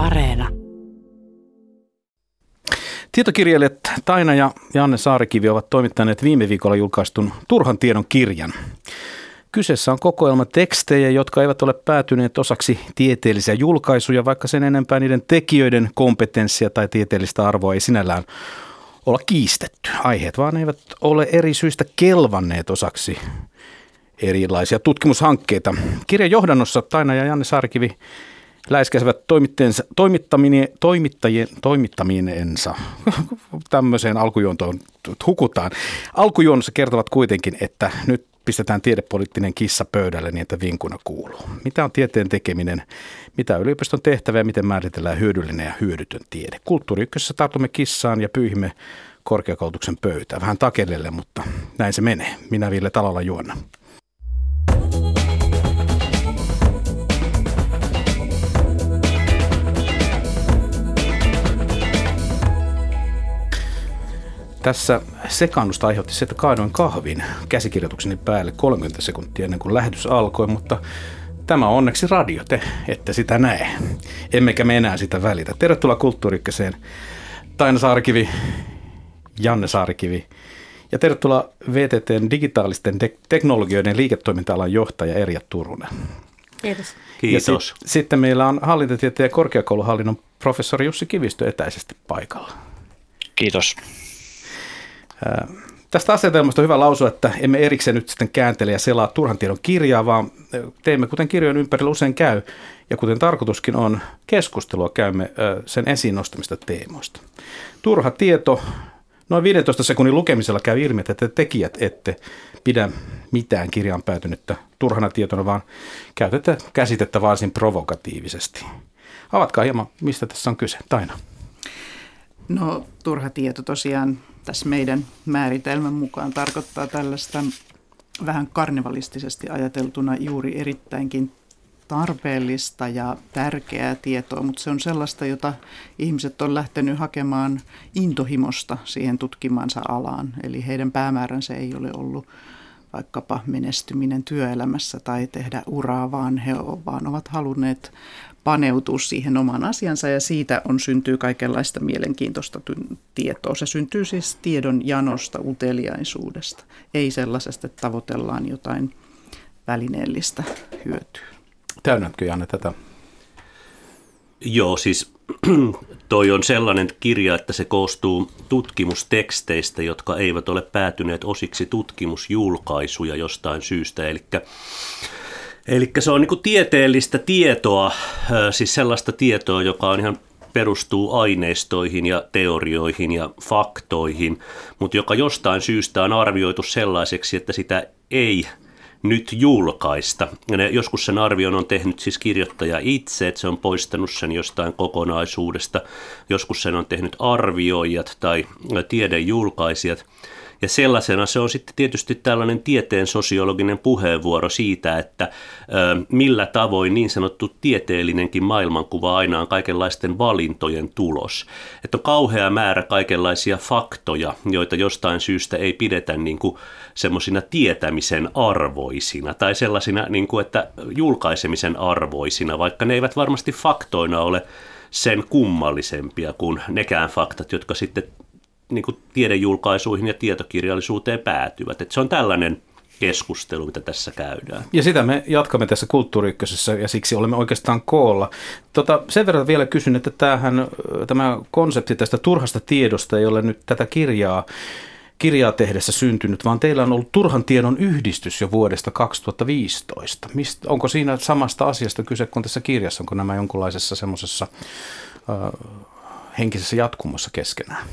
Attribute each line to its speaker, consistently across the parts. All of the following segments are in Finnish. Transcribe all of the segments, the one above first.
Speaker 1: Areena.
Speaker 2: Tietokirjailijat Taina ja Janne Saarikivi ovat toimittaneet viime viikolla julkaistun Turhan tiedon kirjan. Kyseessä on kokoelma tekstejä, jotka eivät ole päätyneet osaksi tieteellisiä julkaisuja, vaikka sen enempää niiden tekijöiden kompetenssia tai tieteellistä arvoa ei sinällään olla kiistetty. Aiheet vaan eivät ole eri syistä kelvanneet osaksi erilaisia tutkimushankkeita. Kirjan johdannossa Taina ja Janne Saarikivi läiskäisivät toimittaminen, toimittajien, toimittaminensa. Tämmöiseen alkujuontoon hukutaan. Alkujuonnossa kertovat kuitenkin, että nyt pistetään tiedepoliittinen kissa pöydälle niin, että vinkuna kuuluu. Mitä on tieteen tekeminen, mitä on yliopiston tehtävä ja miten määritellään hyödyllinen ja hyödytön tiede. Kulttuuri ykkössä tartumme kissaan ja pyyhimme korkeakoulutuksen pöytään. Vähän takellelle, mutta näin se menee. Minä Ville Talolla juonna. Tässä sekannusta aiheutti se, että kaadoin kahvin käsikirjoitukseni päälle 30 sekuntia ennen kuin lähetys alkoi, mutta tämä on onneksi radio, te ette sitä näe. Emmekä me enää sitä välitä. Tervetuloa Kulttuurikkaseen Taina Saarikivi, Janne Saarikivi ja tervetuloa VTTn digitaalisten te- teknologioiden liiketoiminta-alan johtaja Erja Turunen.
Speaker 3: Kiitos.
Speaker 4: Kiitos.
Speaker 2: sit, sitten meillä on hallintotieteen ja korkeakouluhallinnon professori Jussi Kivistö etäisesti paikalla.
Speaker 4: Kiitos.
Speaker 2: Tästä asetelmasta on hyvä lausua, että emme erikseen nyt sitten kääntele ja selaa turhan tiedon kirjaa, vaan teemme kuten kirjojen ympärillä usein käy, ja kuten tarkoituskin on, keskustelua käymme sen esiin nostamista teemoista. Turha tieto, noin 15 sekunnin lukemisella käy ilmi, että te tekijät ette pidä mitään kirjaan päätynyttä turhana tietona, vaan käytätte käsitettä varsin provokatiivisesti. Avatkaa hieman, mistä tässä on kyse. Taina.
Speaker 3: No turha tieto tosiaan tässä meidän määritelmän mukaan tarkoittaa tällaista vähän karnevalistisesti ajateltuna juuri erittäinkin tarpeellista ja tärkeää tietoa, mutta se on sellaista, jota ihmiset on lähtenyt hakemaan intohimosta siihen tutkimansa alaan. Eli heidän päämääränsä ei ole ollut vaikkapa menestyminen työelämässä tai tehdä uraa, vaan he vaan ovat halunneet paneutua siihen omaan asiansa ja siitä on syntyy kaikenlaista mielenkiintoista tietoa. Se syntyy siis tiedon janosta, uteliaisuudesta, ei sellaisesta, että tavoitellaan jotain välineellistä hyötyä.
Speaker 2: Täynnätkö Janne tätä?
Speaker 4: Joo, siis toi on sellainen kirja, että se koostuu tutkimusteksteistä, jotka eivät ole päätyneet osiksi tutkimusjulkaisuja jostain syystä. Eli Eli se on niin tieteellistä tietoa, siis sellaista tietoa, joka on ihan perustuu aineistoihin ja teorioihin ja faktoihin, mutta joka jostain syystä on arvioitu sellaiseksi, että sitä ei nyt julkaista. Ne, joskus sen arvion on tehnyt siis kirjoittaja itse, että se on poistanut sen jostain kokonaisuudesta. Joskus sen on tehnyt arvioijat tai tiedejulkaisijat. Ja sellaisena se on sitten tietysti tällainen tieteen sosiologinen puheenvuoro siitä, että millä tavoin niin sanottu tieteellinenkin maailmankuva aina on kaikenlaisten valintojen tulos. Että on kauhea määrä kaikenlaisia faktoja, joita jostain syystä ei pidetä niin kuin semmoisina tietämisen arvoisina tai sellaisina, niin kuin, että julkaisemisen arvoisina, vaikka ne eivät varmasti faktoina ole sen kummallisempia kuin nekään faktat, jotka sitten niin kuin tiedejulkaisuihin ja tietokirjallisuuteen päätyvät. Et se on tällainen keskustelu, mitä tässä käydään.
Speaker 2: Ja sitä me jatkamme tässä kulttuuri ja siksi olemme oikeastaan koolla. Tota, sen verran vielä kysyn, että tämähän, tämä konsepti tästä turhasta tiedosta ole nyt tätä kirjaa kirjaa tehdessä syntynyt, vaan teillä on ollut turhan tiedon yhdistys jo vuodesta 2015. Mist, onko siinä samasta asiasta kyse kuin tässä kirjassa? Onko nämä jonkunlaisessa semmoisessa äh, henkisessä jatkumossa keskenään?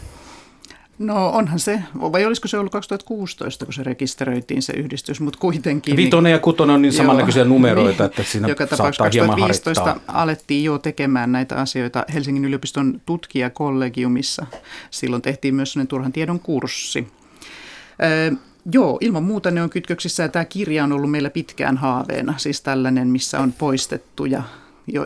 Speaker 3: No onhan se, vai olisiko se ollut 2016, kun se rekisteröitiin se yhdistys, mutta kuitenkin.
Speaker 2: Vitonen ja kutonen on niin samannäköisiä joo, numeroita, niin, että siinä joka tapauksessa 2015
Speaker 3: harittaa. alettiin jo tekemään näitä asioita Helsingin yliopiston tutkijakollegiumissa. Silloin tehtiin myös sellainen turhan tiedon kurssi. Joo, ilman muuta ne on kytköksissä ja tämä kirja on ollut meillä pitkään haaveena, siis tällainen, missä on poistettuja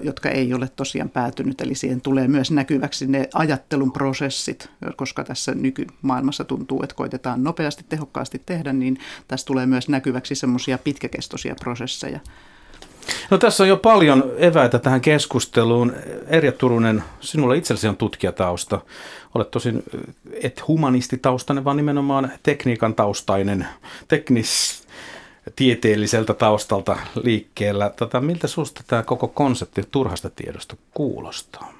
Speaker 3: jotka ei ole tosiaan päätynyt. Eli siihen tulee myös näkyväksi ne ajattelun prosessit, koska tässä nykymaailmassa tuntuu, että koitetaan nopeasti, tehokkaasti tehdä, niin tässä tulee myös näkyväksi semmoisia pitkäkestoisia prosesseja.
Speaker 2: No tässä on jo paljon eväitä tähän keskusteluun. Erja Turunen, sinulla itsellesi on tutkijatausta. Olet tosin et humanistitaustainen, vaan nimenomaan tekniikan taustainen, teknis tieteelliseltä taustalta liikkeellä. Tota, miltä sinusta tämä koko konsepti turhasta tiedosta kuulostaa?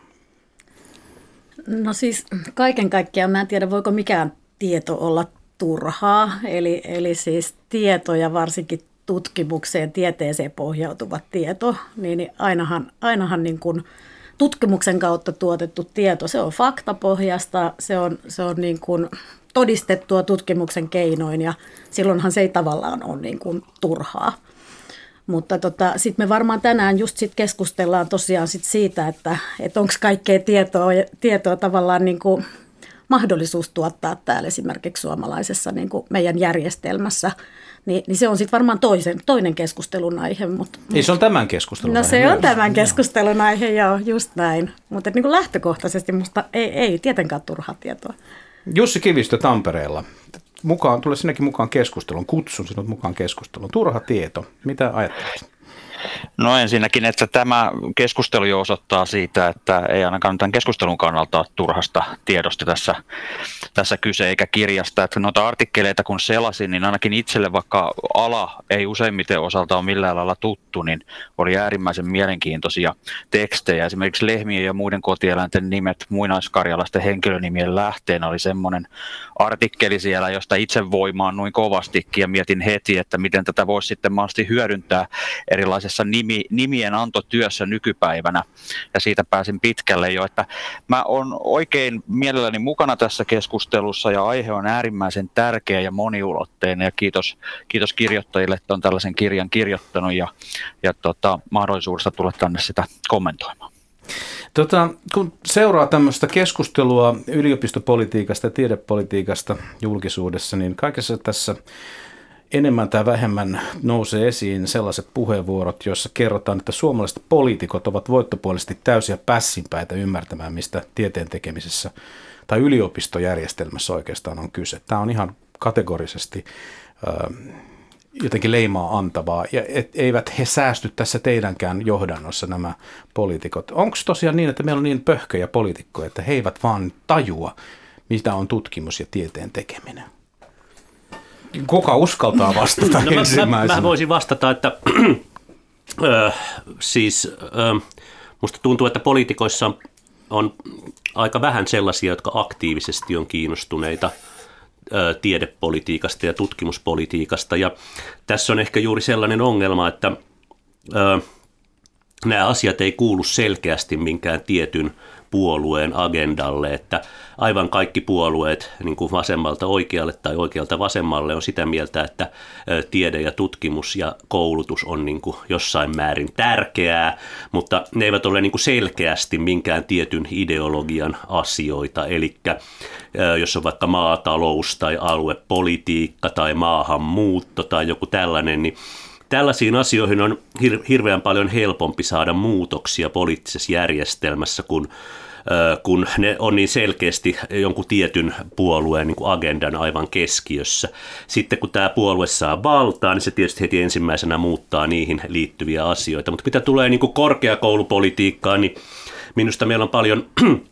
Speaker 1: No siis kaiken kaikkiaan mä en tiedä, voiko mikään tieto olla turhaa. Eli, eli siis tieto ja varsinkin tutkimukseen, tieteeseen pohjautuva tieto, niin ainahan, ainahan niin kuin tutkimuksen kautta tuotettu tieto, se on faktapohjasta, se on, se on niin kuin todistettua tutkimuksen keinoin ja silloinhan se ei tavallaan ole niin kuin turhaa. Mutta tota, sitten me varmaan tänään just sit keskustellaan tosiaan sit siitä, että et onko kaikkea tietoa, tietoa tavallaan niin kuin mahdollisuus tuottaa täällä esimerkiksi suomalaisessa niin kuin meidän järjestelmässä, niin, niin se on sitten varmaan toisen, toinen keskustelun aihe. Mutta,
Speaker 2: niin se on tämän keskustelun
Speaker 1: no,
Speaker 2: aihe.
Speaker 1: se myös. on tämän keskustelun aihe, joo, just näin. Mutta niin kuin lähtökohtaisesti musta ei, ei tietenkään turhaa tietoa.
Speaker 2: Jussi Kivistö Tampereella. Mukaan, tule sinnekin mukaan keskusteluun. Kutsun sinut mukaan keskusteluun. Turha tieto. Mitä ajattelet?
Speaker 5: No ensinnäkin, että tämä keskustelu jo osoittaa siitä, että ei ainakaan tämän keskustelun kannalta turhasta tiedosta tässä, tässä kyse eikä kirjasta. Että noita artikkeleita kun selasin, niin ainakin itselle vaikka ala ei useimmiten osalta ole millään lailla tuttu, niin oli äärimmäisen mielenkiintoisia tekstejä. Esimerkiksi lehmien ja muiden kotieläinten nimet muinaiskarjalaisten henkilönimien lähteenä oli semmoinen artikkeli siellä, josta itse voimaan noin kovastikin ja mietin heti, että miten tätä voisi sitten mahdollisesti hyödyntää erilaisissa tällaisessa nimi, nimien antotyössä nykypäivänä ja siitä pääsin pitkälle jo, että mä oon oikein mielelläni mukana tässä keskustelussa ja aihe on äärimmäisen tärkeä ja moniulotteinen ja kiitos, kiitos kirjoittajille, että on tällaisen kirjan kirjoittanut ja, ja tota, mahdollisuudesta tulla tänne sitä kommentoimaan.
Speaker 2: Tota, kun seuraa tämmöistä keskustelua yliopistopolitiikasta ja tiedepolitiikasta julkisuudessa, niin kaikessa tässä enemmän tai vähemmän nousee esiin sellaiset puheenvuorot, joissa kerrotaan, että suomalaiset poliitikot ovat voittopuolisesti täysiä pässinpäitä ymmärtämään, mistä tieteen tekemisessä tai yliopistojärjestelmässä oikeastaan on kyse. Tämä on ihan kategorisesti äh, jotenkin leimaa antavaa, ja et, eivät he säästy tässä teidänkään johdannossa nämä poliitikot. Onko tosiaan niin, että meillä on niin pöhköjä poliitikkoja, että he eivät vaan tajua, mitä on tutkimus ja tieteen tekeminen? Kuka uskaltaa vastata no, ensimmäisenä? Mä,
Speaker 4: mä, voisin vastata, että ö, siis ö, musta tuntuu, että poliitikoissa on aika vähän sellaisia, jotka aktiivisesti on kiinnostuneita ö, tiedepolitiikasta ja tutkimuspolitiikasta. Ja tässä on ehkä juuri sellainen ongelma, että nämä asiat ei kuulu selkeästi minkään tietyn puolueen agendalle, että aivan kaikki puolueet niin kuin vasemmalta oikealle tai oikealta vasemmalle on sitä mieltä, että tiede ja tutkimus ja koulutus on niin kuin jossain määrin tärkeää, mutta ne eivät ole niin kuin selkeästi minkään tietyn ideologian asioita, eli jos on vaikka maatalous tai aluepolitiikka tai maahanmuutto tai joku tällainen, niin tällaisiin asioihin on hir- hirveän paljon helpompi saada muutoksia poliittisessa järjestelmässä, kun kun ne on niin selkeästi jonkun tietyn puolueen niin kuin agendan aivan keskiössä. Sitten kun tämä puolue saa valtaa, niin se tietysti heti ensimmäisenä muuttaa niihin liittyviä asioita. Mutta mitä tulee niin kuin korkeakoulupolitiikkaan, niin minusta meillä on paljon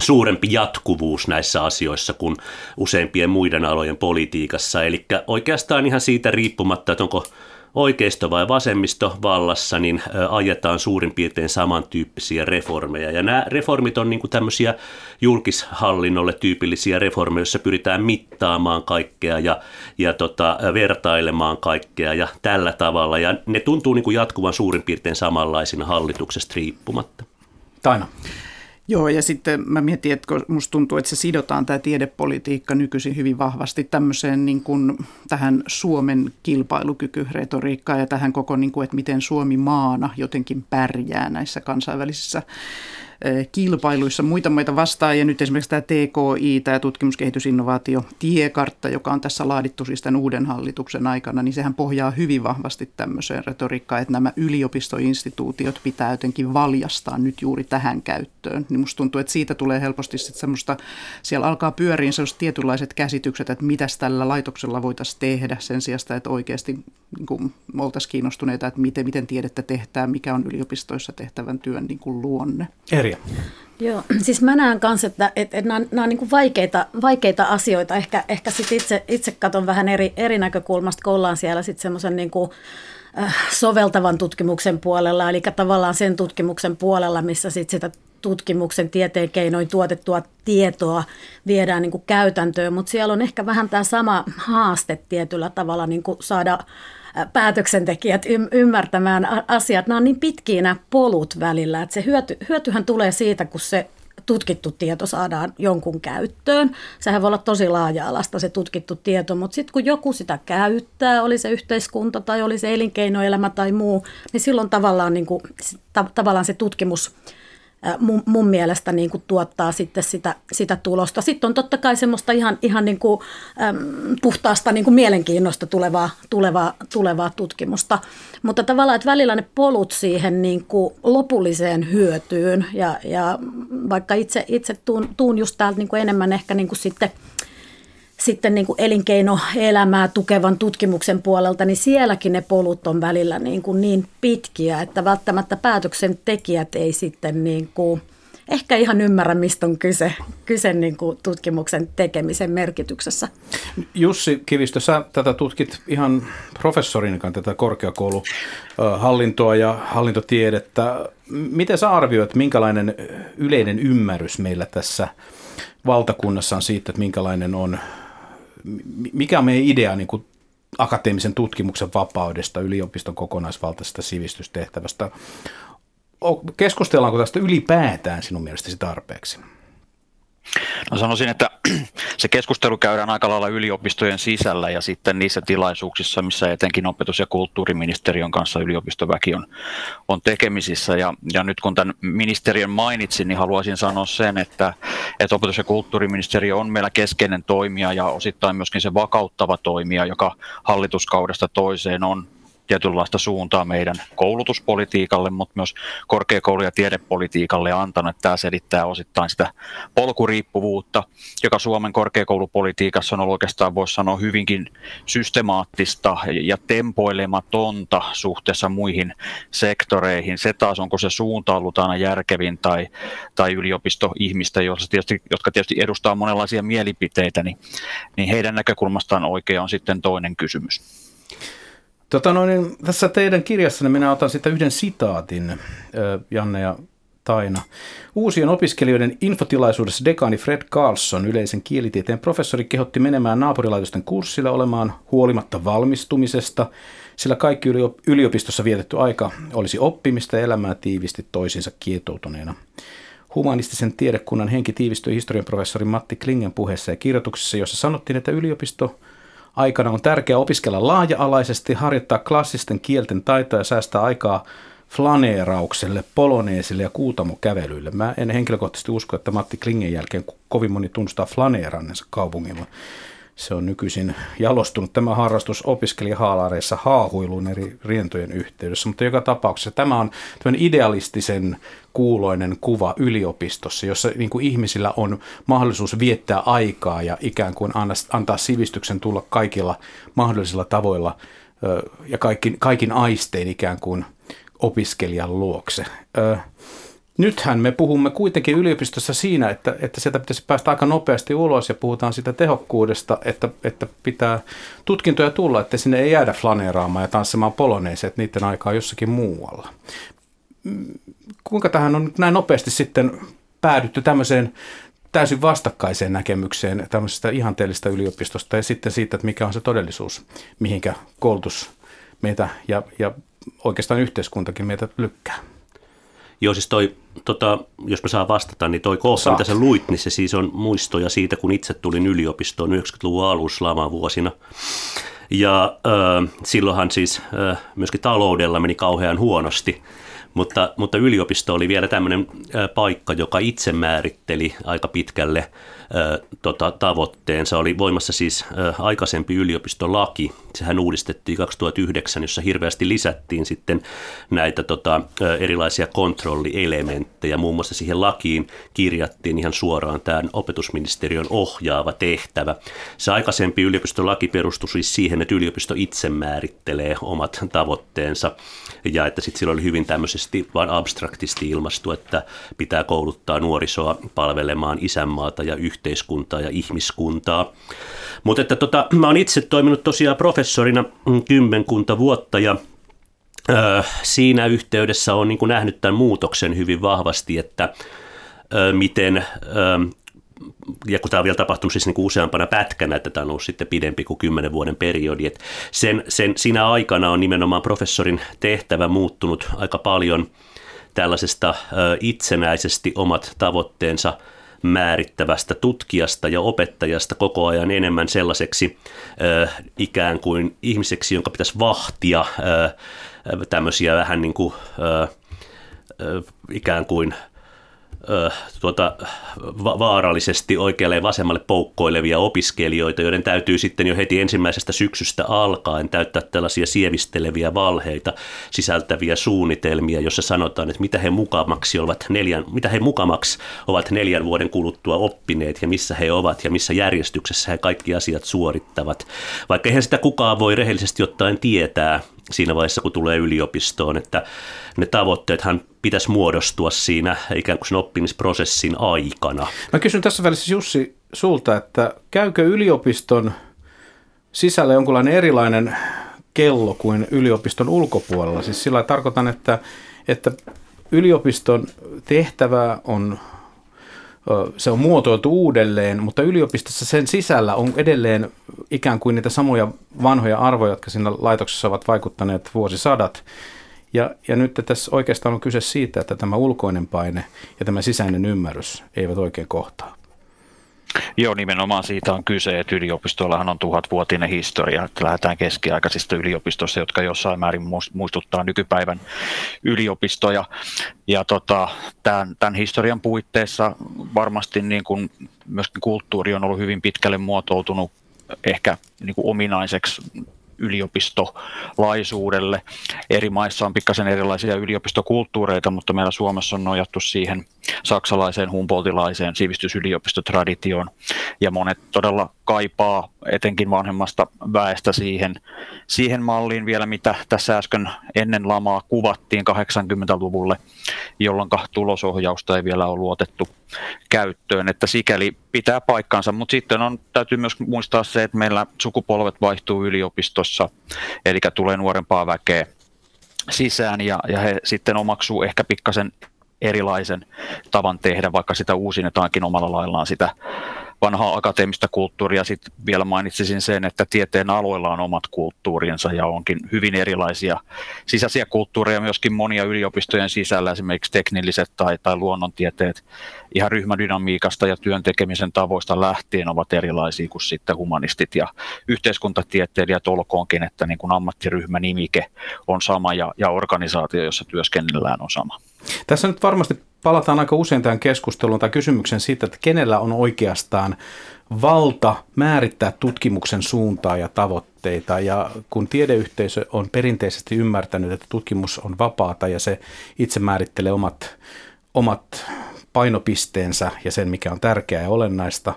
Speaker 4: suurempi jatkuvuus näissä asioissa kuin useimpien muiden alojen politiikassa. Eli oikeastaan ihan siitä riippumatta, että onko oikeisto vai vasemmisto vallassa, niin ajetaan suurin piirtein samantyyppisiä reformeja. Ja nämä reformit on niin kuin tämmöisiä julkishallinnolle tyypillisiä reformeja, joissa pyritään mittaamaan kaikkea ja, ja tota, vertailemaan kaikkea ja tällä tavalla. Ja ne tuntuu niin kuin jatkuvan suurin piirtein samanlaisina hallituksesta riippumatta.
Speaker 2: Taina.
Speaker 3: Joo, ja sitten mä mietin, että musta tuntuu, että se sidotaan tämä tiedepolitiikka nykyisin hyvin vahvasti tämmöiseen niin kuin, tähän Suomen kilpailukykyretoriikkaan ja tähän koko, niin kuin, että miten Suomi maana jotenkin pärjää näissä kansainvälisissä kilpailuissa muita maita vastaan. Ja nyt esimerkiksi tämä TKI, tämä tutkimuskehitysinnovaatio tiekartta, joka on tässä laadittu siis tämän uuden hallituksen aikana, niin sehän pohjaa hyvin vahvasti tämmöiseen retoriikkaan, että nämä yliopistoinstituutiot pitää jotenkin valjastaa nyt juuri tähän käyttöön. Niin musta tuntuu, että siitä tulee helposti sitten semmoista, siellä alkaa pyöriä sellaiset tietynlaiset käsitykset, että mitäs tällä laitoksella voitaisiin tehdä sen sijasta, että oikeasti niin kuin, oltaisiin kiinnostuneita, että miten, miten tiedettä tehtää, mikä on yliopistoissa tehtävän työn niin kuin luonne.
Speaker 2: Erja.
Speaker 1: Joo, siis mä näen kanssa, että, että, että nämä, nämä on niin vaikeita, vaikeita asioita. Ehkä, ehkä sit itse, itse katson vähän eri, eri näkökulmasta, kun ollaan siellä sitten semmoisen niin kuin, äh, soveltavan tutkimuksen puolella, eli tavallaan sen tutkimuksen puolella, missä sit sitä tutkimuksen tieteen keinoin tuotettua tietoa viedään niin kuin käytäntöön, mutta siellä on ehkä vähän tämä sama haaste tietyllä tavalla niin kuin saada päätöksentekijät ymmärtämään asiat. Nämä on niin pitkiä nämä polut välillä, että se hyöty, hyötyhän tulee siitä, kun se tutkittu tieto saadaan jonkun käyttöön. Sehän voi olla tosi laaja-alasta se tutkittu tieto, mutta sitten kun joku sitä käyttää, oli se yhteiskunta tai oli se elinkeinoelämä tai muu, niin silloin tavallaan, niin kuin, ta- tavallaan se tutkimus mun, mun mielestä niin kuin tuottaa sitten sitä, sitä tulosta. Sitten on totta kai semmoista ihan, ihan niin kuin, äm, puhtaasta niin kuin mielenkiinnosta tulevaa, tulevaa, tulevaa tutkimusta. Mutta tavallaan, että välillä ne polut siihen niin kuin lopulliseen hyötyyn ja, ja vaikka itse, itse tuun, tuun just täältä niin kuin enemmän ehkä niin kuin sitten – sitten niin kuin elinkeinoelämää tukevan tutkimuksen puolelta, niin sielläkin ne polut on välillä niin, kuin niin pitkiä, että välttämättä päätöksentekijät ei sitten niin kuin ehkä ihan ymmärrä, mistä on kyse, kyse niin kuin tutkimuksen tekemisen merkityksessä.
Speaker 2: Jussi Kivistö, sä tätä tutkit ihan professorin kanssa tätä korkeakouluhallintoa ja hallintotiedettä. Miten sä arvioit, minkälainen yleinen ymmärrys meillä tässä valtakunnassa on siitä, että minkälainen on mikä on meidän idea niin kuin akateemisen tutkimuksen vapaudesta, yliopiston kokonaisvaltaisesta sivistystehtävästä? Keskustellaanko tästä ylipäätään sinun mielestäsi tarpeeksi?
Speaker 5: No sanoisin, että se keskustelu käydään aika lailla yliopistojen sisällä ja sitten niissä tilaisuuksissa, missä etenkin opetus- ja kulttuuriministeriön kanssa yliopistoväki on, on tekemisissä. Ja, ja nyt kun tämän ministeriön mainitsin, niin haluaisin sanoa sen, että, että opetus- ja kulttuuriministeriö on meillä keskeinen toimija ja osittain myöskin se vakauttava toimija, joka hallituskaudesta toiseen on tietynlaista suuntaa meidän koulutuspolitiikalle, mutta myös korkeakoulu- ja tiedepolitiikalle antanut. Tämä selittää osittain sitä polkuriippuvuutta, joka Suomen korkeakoulupolitiikassa on ollut oikeastaan, voisi sanoa, hyvinkin systemaattista ja tempoilematonta suhteessa muihin sektoreihin. Se taas, onko se suunta ollut aina järkevin tai, tai yliopistoihmistä, tietysti, jotka tietysti edustaa monenlaisia mielipiteitä, niin, niin heidän näkökulmastaan oikea on sitten toinen kysymys.
Speaker 2: Tota noin, niin tässä teidän kirjassanne minä otan sitten yhden sitaatin, Janne ja Taina. Uusien opiskelijoiden infotilaisuudessa dekaani Fred Carlson, yleisen kielitieteen professori, kehotti menemään naapurilaitosten kurssille olemaan huolimatta valmistumisesta, sillä kaikki yliopistossa vietetty aika olisi oppimista ja elämää tiivisti toisiinsa kietoutuneena. Humanistisen tiedekunnan henki tiivistyi historian professori Matti Klingen puheessa ja kirjoituksessa, jossa sanottiin, että yliopisto – aikana on tärkeää opiskella laaja-alaisesti, harjoittaa klassisten kielten taitoja ja säästää aikaa flaneeraukselle, poloneesille ja kuutamokävelyille. Mä en henkilökohtaisesti usko, että Matti Klingen jälkeen kovin moni tunnustaa flaneerannensa kaupungilla se on nykyisin jalostunut tämä harrastus opiskelijahaalareissa haahuiluun eri rientojen yhteydessä, mutta joka tapauksessa tämä on idealistisen kuuloinen kuva yliopistossa, jossa niin kuin ihmisillä on mahdollisuus viettää aikaa ja ikään kuin antaa sivistyksen tulla kaikilla mahdollisilla tavoilla ja kaikin, kaikin aistein ikään kuin opiskelijan luokse. Nythän me puhumme kuitenkin yliopistossa siinä, että, että sieltä pitäisi päästä aika nopeasti ulos ja puhutaan sitä tehokkuudesta, että, että pitää tutkintoja tulla, että sinne ei jäädä flaneeraamaan ja tanssimaan poloneeseen, että niiden aikaa jossakin muualla. Kuinka tähän on näin nopeasti sitten päädytty tämmöiseen täysin vastakkaiseen näkemykseen tämmöisestä ihanteellisesta yliopistosta ja sitten siitä, että mikä on se todellisuus, mihinkä koulutus meitä ja, ja oikeastaan yhteiskuntakin meitä lykkää?
Speaker 4: Joo, siis toi, tota, jos mä saan vastata, niin toi kohta, Saat. mitä sä luit, niin se siis on muistoja siitä, kun itse tulin yliopistoon 90-luvun alussa vuosina. Ja äh, silloinhan siis äh, myöskin taloudella meni kauhean huonosti. Mutta, mutta yliopisto oli vielä tämmöinen paikka, joka itse määritteli aika pitkälle tota, tavoitteensa. Oli voimassa siis aikaisempi yliopistolaki, sehän uudistettiin 2009, jossa hirveästi lisättiin sitten näitä tota, erilaisia kontrollielementtejä. Muun muassa siihen lakiin kirjattiin ihan suoraan tämä opetusministeriön ohjaava tehtävä. Se aikaisempi yliopistolaki perustui siis siihen, että yliopisto itse määrittelee omat tavoitteensa ja että sitten sillä oli hyvin tämmöisesti vain abstraktisti ilmastu, että pitää kouluttaa nuorisoa palvelemaan isänmaata ja yhteiskuntaa ja ihmiskuntaa. Mutta että tota, mä oon itse toiminut tosiaan professorina kymmenkunta vuotta ja ö, siinä yhteydessä on niin nähnyt tämän muutoksen hyvin vahvasti, että ö, miten ö, ja kun tämä on vielä tapahtunut siis niin kuin useampana pätkänä, että tämä on ollut sitten pidempi kuin kymmenen vuoden periodi, että sen, sen, siinä aikana on nimenomaan professorin tehtävä muuttunut aika paljon tällaisesta itsenäisesti omat tavoitteensa määrittävästä tutkijasta ja opettajasta koko ajan enemmän sellaiseksi ikään kuin ihmiseksi, jonka pitäisi vahtia ö, tämmöisiä vähän niin kuin, ikään kuin – tuota, va- vaarallisesti oikealle ja vasemmalle poukkoilevia opiskelijoita, joiden täytyy sitten jo heti ensimmäisestä syksystä alkaen täyttää tällaisia sievisteleviä valheita sisältäviä suunnitelmia, jossa sanotaan, että mitä he mukamaksi ovat neljän, mitä he mukamaksi ovat neljän vuoden kuluttua oppineet ja missä he ovat ja missä järjestyksessä he kaikki asiat suorittavat. Vaikka eihän sitä kukaan voi rehellisesti ottaen tietää, siinä vaiheessa, kun tulee yliopistoon, että ne tavoitteethan pitäisi muodostua siinä ikään kuin sen oppimisprosessin aikana.
Speaker 2: Mä kysyn tässä välissä Jussi sulta, että käykö yliopiston sisällä jonkunlainen erilainen kello kuin yliopiston ulkopuolella? Siis sillä tarkoitan, että, että yliopiston tehtävä on se on muotoiltu uudelleen, mutta yliopistossa sen sisällä on edelleen ikään kuin niitä samoja vanhoja arvoja, jotka siinä laitoksessa ovat vaikuttaneet vuosisadat. Ja, ja nyt tässä oikeastaan on kyse siitä, että tämä ulkoinen paine ja tämä sisäinen ymmärrys eivät oikein kohtaa.
Speaker 5: Joo, nimenomaan siitä on kyse, että yliopistollahan on tuhatvuotinen historia, että lähdetään keskiaikaisista yliopistoista, jotka jossain määrin muistuttaa nykypäivän yliopistoja. Ja tota, tämän, tämän historian puitteissa varmasti niin kuin myöskin kulttuuri on ollut hyvin pitkälle muotoutunut ehkä niin kuin ominaiseksi yliopistolaisuudelle. Eri maissa on pikkasen erilaisia yliopistokulttuureita, mutta meillä Suomessa on nojattu siihen saksalaiseen humboldtilaiseen sivistysyliopistotraditioon. Ja monet todella kaipaa etenkin vanhemmasta väestä siihen, siihen malliin vielä, mitä tässä äsken ennen lamaa kuvattiin 80-luvulle, jolloin tulosohjausta ei vielä ole luotettu käyttöön, että sikäli pitää paikkansa, mutta sitten on, täytyy myös muistaa se, että meillä sukupolvet vaihtuu yliopistossa, eli tulee nuorempaa väkeä sisään ja, ja he sitten omaksuu ehkä pikkasen erilaisen tavan tehdä, vaikka sitä uusinnetaankin omalla laillaan sitä vanhaa akateemista kulttuuria. Sitten vielä mainitsisin sen, että tieteen aloilla on omat kulttuurinsa ja onkin hyvin erilaisia sisäisiä kulttuureja myöskin monia yliopistojen sisällä, esimerkiksi teknilliset tai, tai luonnontieteet ihan ryhmädynamiikasta ja työn tekemisen tavoista lähtien ovat erilaisia kuin sitten humanistit ja yhteiskuntatieteilijät olkoonkin, että niin kuin ammattiryhmänimike on sama ja, ja organisaatio, jossa työskennellään on sama.
Speaker 2: Tässä nyt varmasti palataan aika usein tähän keskusteluun tai kysymyksen siitä, että kenellä on oikeastaan valta määrittää tutkimuksen suuntaa ja tavoitteita. Ja kun tiedeyhteisö on perinteisesti ymmärtänyt, että tutkimus on vapaata ja se itse määrittelee omat, omat painopisteensä ja sen, mikä on tärkeää ja olennaista,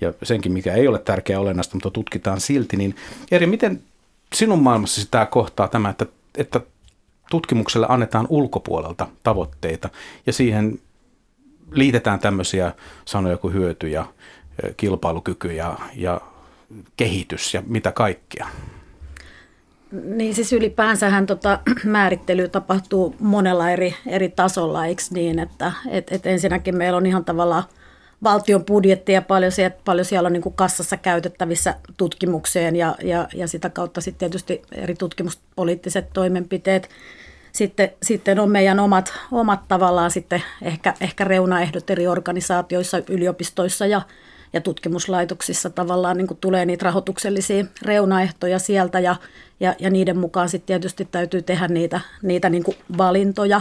Speaker 2: ja senkin, mikä ei ole tärkeää olennaista, mutta tutkitaan silti, niin Eri, miten sinun maailmassasi tämä kohtaa tämä, että, että tutkimukselle annetaan ulkopuolelta tavoitteita ja siihen liitetään tämmöisiä sanoja kuin hyöty ja kilpailukyky ja, ja kehitys ja mitä kaikkea.
Speaker 1: Niin siis ylipäänsähän tota, määrittely tapahtuu monella eri, eri tasolla, eikö niin, että et, et ensinnäkin meillä on ihan tavallaan valtion budjetti ja paljon, siellä, paljon siellä on niin kuin kassassa käytettävissä tutkimukseen ja, ja, ja sitä kautta sitten tietysti eri tutkimuspoliittiset toimenpiteet. Sitten, sitten on meidän omat, omat tavallaan sitten ehkä, ehkä reunaehdot eri organisaatioissa, yliopistoissa ja, ja tutkimuslaitoksissa tavallaan niin tulee niitä rahoituksellisia reunaehtoja sieltä ja, ja, ja niiden mukaan sitten tietysti täytyy tehdä niitä, niitä niin valintoja.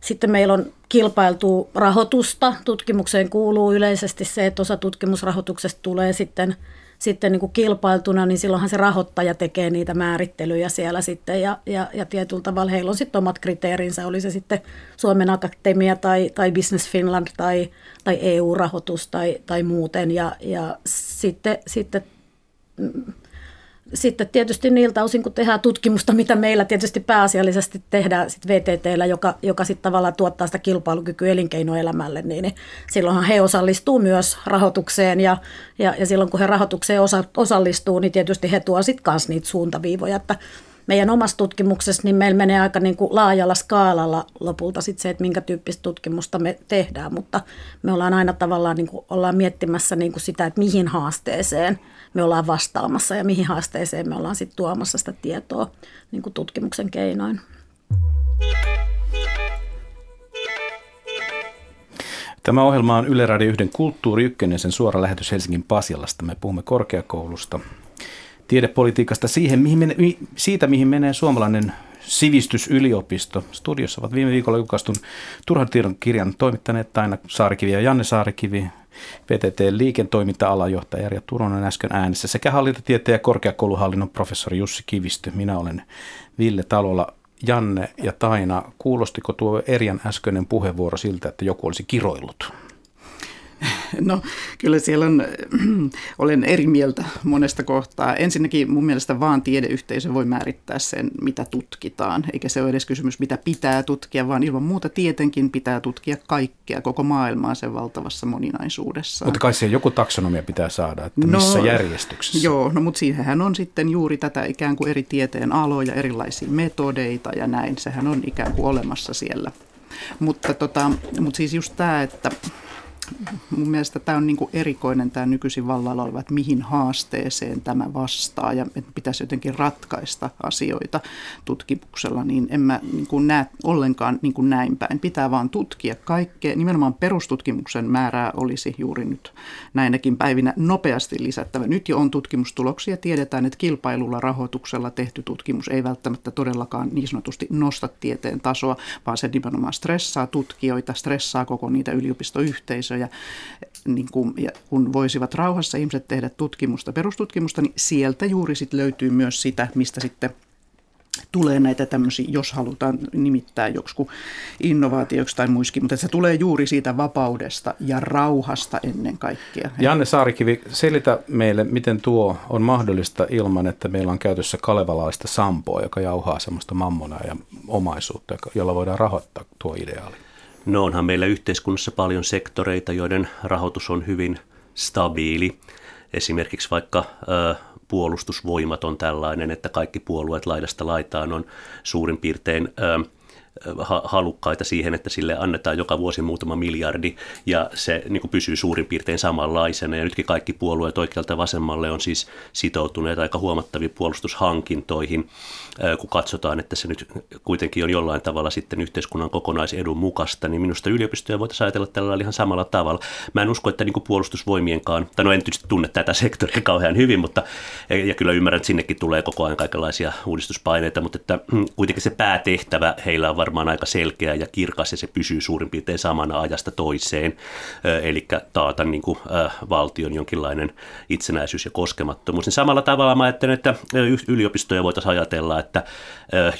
Speaker 1: Sitten meillä on kilpailtu rahoitusta. Tutkimukseen kuuluu yleisesti se, että osa tutkimusrahoituksesta tulee sitten, sitten niin kuin kilpailtuna, niin silloinhan se rahoittaja tekee niitä määrittelyjä siellä sitten ja, ja, ja tietyllä tavalla heillä on sitten omat kriteerinsä, oli se sitten Suomen Akatemia tai, tai Business Finland tai, tai EU-rahoitus tai, tai muuten. Ja, ja sitten, sitten sitten tietysti niiltä osin, kun tehdään tutkimusta, mitä meillä tietysti pääasiallisesti tehdään sit VTTllä, joka, joka sitten tavallaan tuottaa sitä kilpailukykyä elinkeinoelämälle, niin, niin silloinhan he osallistuu myös rahoitukseen ja, ja, ja silloin kun he rahoitukseen osa, osallistuu, niin tietysti he tuovat sitten myös niitä suuntaviivoja, että meidän omassa tutkimuksessa niin meillä menee aika niin kuin laajalla skaalalla lopulta sit se, että minkä tyyppistä tutkimusta me tehdään, mutta me ollaan aina tavallaan niin kuin, ollaan miettimässä niin kuin sitä, että mihin haasteeseen me ollaan vastaamassa ja mihin haasteeseen me ollaan sitten tuomassa sitä tietoa niin kuin tutkimuksen keinoin.
Speaker 2: Tämä ohjelma on Yle Radio 1 Kulttuuri Ykkönen, sen suora lähetys Helsingin Pasialasta. Me puhumme korkeakoulusta, tiedepolitiikasta siihen, mihin mene, siitä, mihin menee suomalainen sivistysyliopisto. Studiossa ovat viime viikolla julkaistun Turhan tiedon kirjan toimittaneet Taina Saarikivi ja Janne Saarikivi, PTT liiketoiminta-alajohtaja Erja Turonen äsken äänessä sekä hallintatieteen ja korkeakouluhallinnon professori Jussi Kivistö. Minä olen Ville Talolla. Janne ja Taina, kuulostiko tuo Erjan äskeinen puheenvuoro siltä, että joku olisi kiroillut?
Speaker 3: No kyllä siellä on, olen eri mieltä monesta kohtaa. Ensinnäkin mun mielestä vaan tiedeyhteisö voi määrittää sen, mitä tutkitaan. Eikä se ole edes kysymys, mitä pitää tutkia, vaan ilman muuta tietenkin pitää tutkia kaikkea, koko maailmaa sen valtavassa moninaisuudessa.
Speaker 2: Mutta kai se joku taksonomia pitää saada, että no, missä järjestyksessä?
Speaker 3: Joo, no mutta siihenhän on sitten juuri tätä ikään kuin eri tieteen aloja, erilaisia metodeita ja näin. Sehän on ikään kuin olemassa siellä. Mutta, tota, mutta siis just tämä, että mun mielestä tämä on niin kuin erikoinen tämä nykyisin vallalla oleva, että mihin haasteeseen tämä vastaa ja että pitäisi jotenkin ratkaista asioita tutkimuksella, niin en mä niin kuin näe ollenkaan niin kuin näin päin. Pitää vaan tutkia kaikkea. Nimenomaan perustutkimuksen määrää olisi juuri nyt näinäkin päivinä nopeasti lisättävä. Nyt jo on tutkimustuloksia. Tiedetään, että kilpailulla rahoituksella tehty tutkimus ei välttämättä todellakaan niin sanotusti nosta tieteen tasoa, vaan se nimenomaan stressaa tutkijoita, stressaa koko niitä yliopistoyhteisöjä ja, niin kuin, ja kun voisivat rauhassa ihmiset tehdä tutkimusta, perustutkimusta, niin sieltä juuri sit löytyy myös sitä, mistä sitten tulee näitä tämmöisiä, jos halutaan nimittää joksikin innovaatioksi tai muiskin, mutta se tulee juuri siitä vapaudesta ja rauhasta ennen kaikkea.
Speaker 2: Janne Saarikivi, selitä meille, miten tuo on mahdollista ilman, että meillä on käytössä kalevalaista sampoa, joka jauhaa semmoista mammonaa ja omaisuutta, jolla voidaan rahoittaa tuo ideaali.
Speaker 4: No onhan meillä yhteiskunnassa paljon sektoreita, joiden rahoitus on hyvin stabiili. Esimerkiksi vaikka ö, puolustusvoimat on tällainen, että kaikki puolueet laidasta laitaan on suurin piirtein ö, halukkaita siihen, että sille annetaan joka vuosi muutama miljardi ja se niin kuin pysyy suurin piirtein samanlaisena. Ja nytkin kaikki puolueet oikealta vasemmalle on siis sitoutuneet aika huomattaviin puolustushankintoihin, kun katsotaan, että se nyt kuitenkin on jollain tavalla sitten yhteiskunnan kokonaisedun mukaista, niin minusta yliopistoja voitaisiin ajatella tällä ihan samalla tavalla. Mä en usko, että niin kuin puolustusvoimienkaan, tai no en tietysti tunne tätä sektoria kauhean hyvin, mutta ja kyllä ymmärrän, että sinnekin tulee koko ajan kaikenlaisia uudistuspaineita, mutta että mm, kuitenkin se päätehtävä heillä on varmaan aika selkeä ja kirkas ja se pysyy suurin piirtein samana ajasta toiseen, eli taata niin kuin, valtion jonkinlainen itsenäisyys ja koskemattomuus. Niin samalla tavalla mä ajattelen, että yliopistoja voitaisiin ajatella, että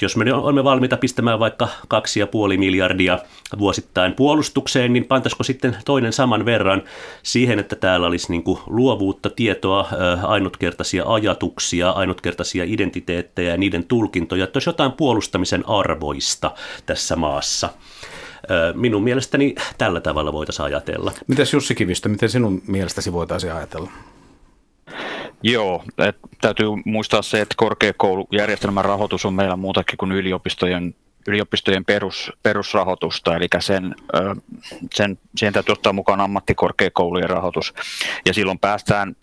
Speaker 4: jos me olemme valmiita pistämään vaikka 2,5 miljardia vuosittain puolustukseen, niin pantaisiko sitten toinen saman verran siihen, että täällä olisi niin kuin luovuutta, tietoa, ainutkertaisia ajatuksia, ainutkertaisia identiteettejä ja niiden tulkintoja, että olisi jotain puolustamisen arvoista tässä maassa. Minun mielestäni tällä tavalla voitaisiin ajatella.
Speaker 2: Mitäs Jussi Kivistö, miten sinun mielestäsi voitaisiin ajatella?
Speaker 5: Joo, et täytyy muistaa se, että korkeakoulujärjestelmän rahoitus on meillä muutakin kuin yliopistojen, yliopistojen perus, perusrahoitusta, eli sen, sen, siihen täytyy ottaa mukaan ammattikorkeakoulujen rahoitus. Ja silloin päästään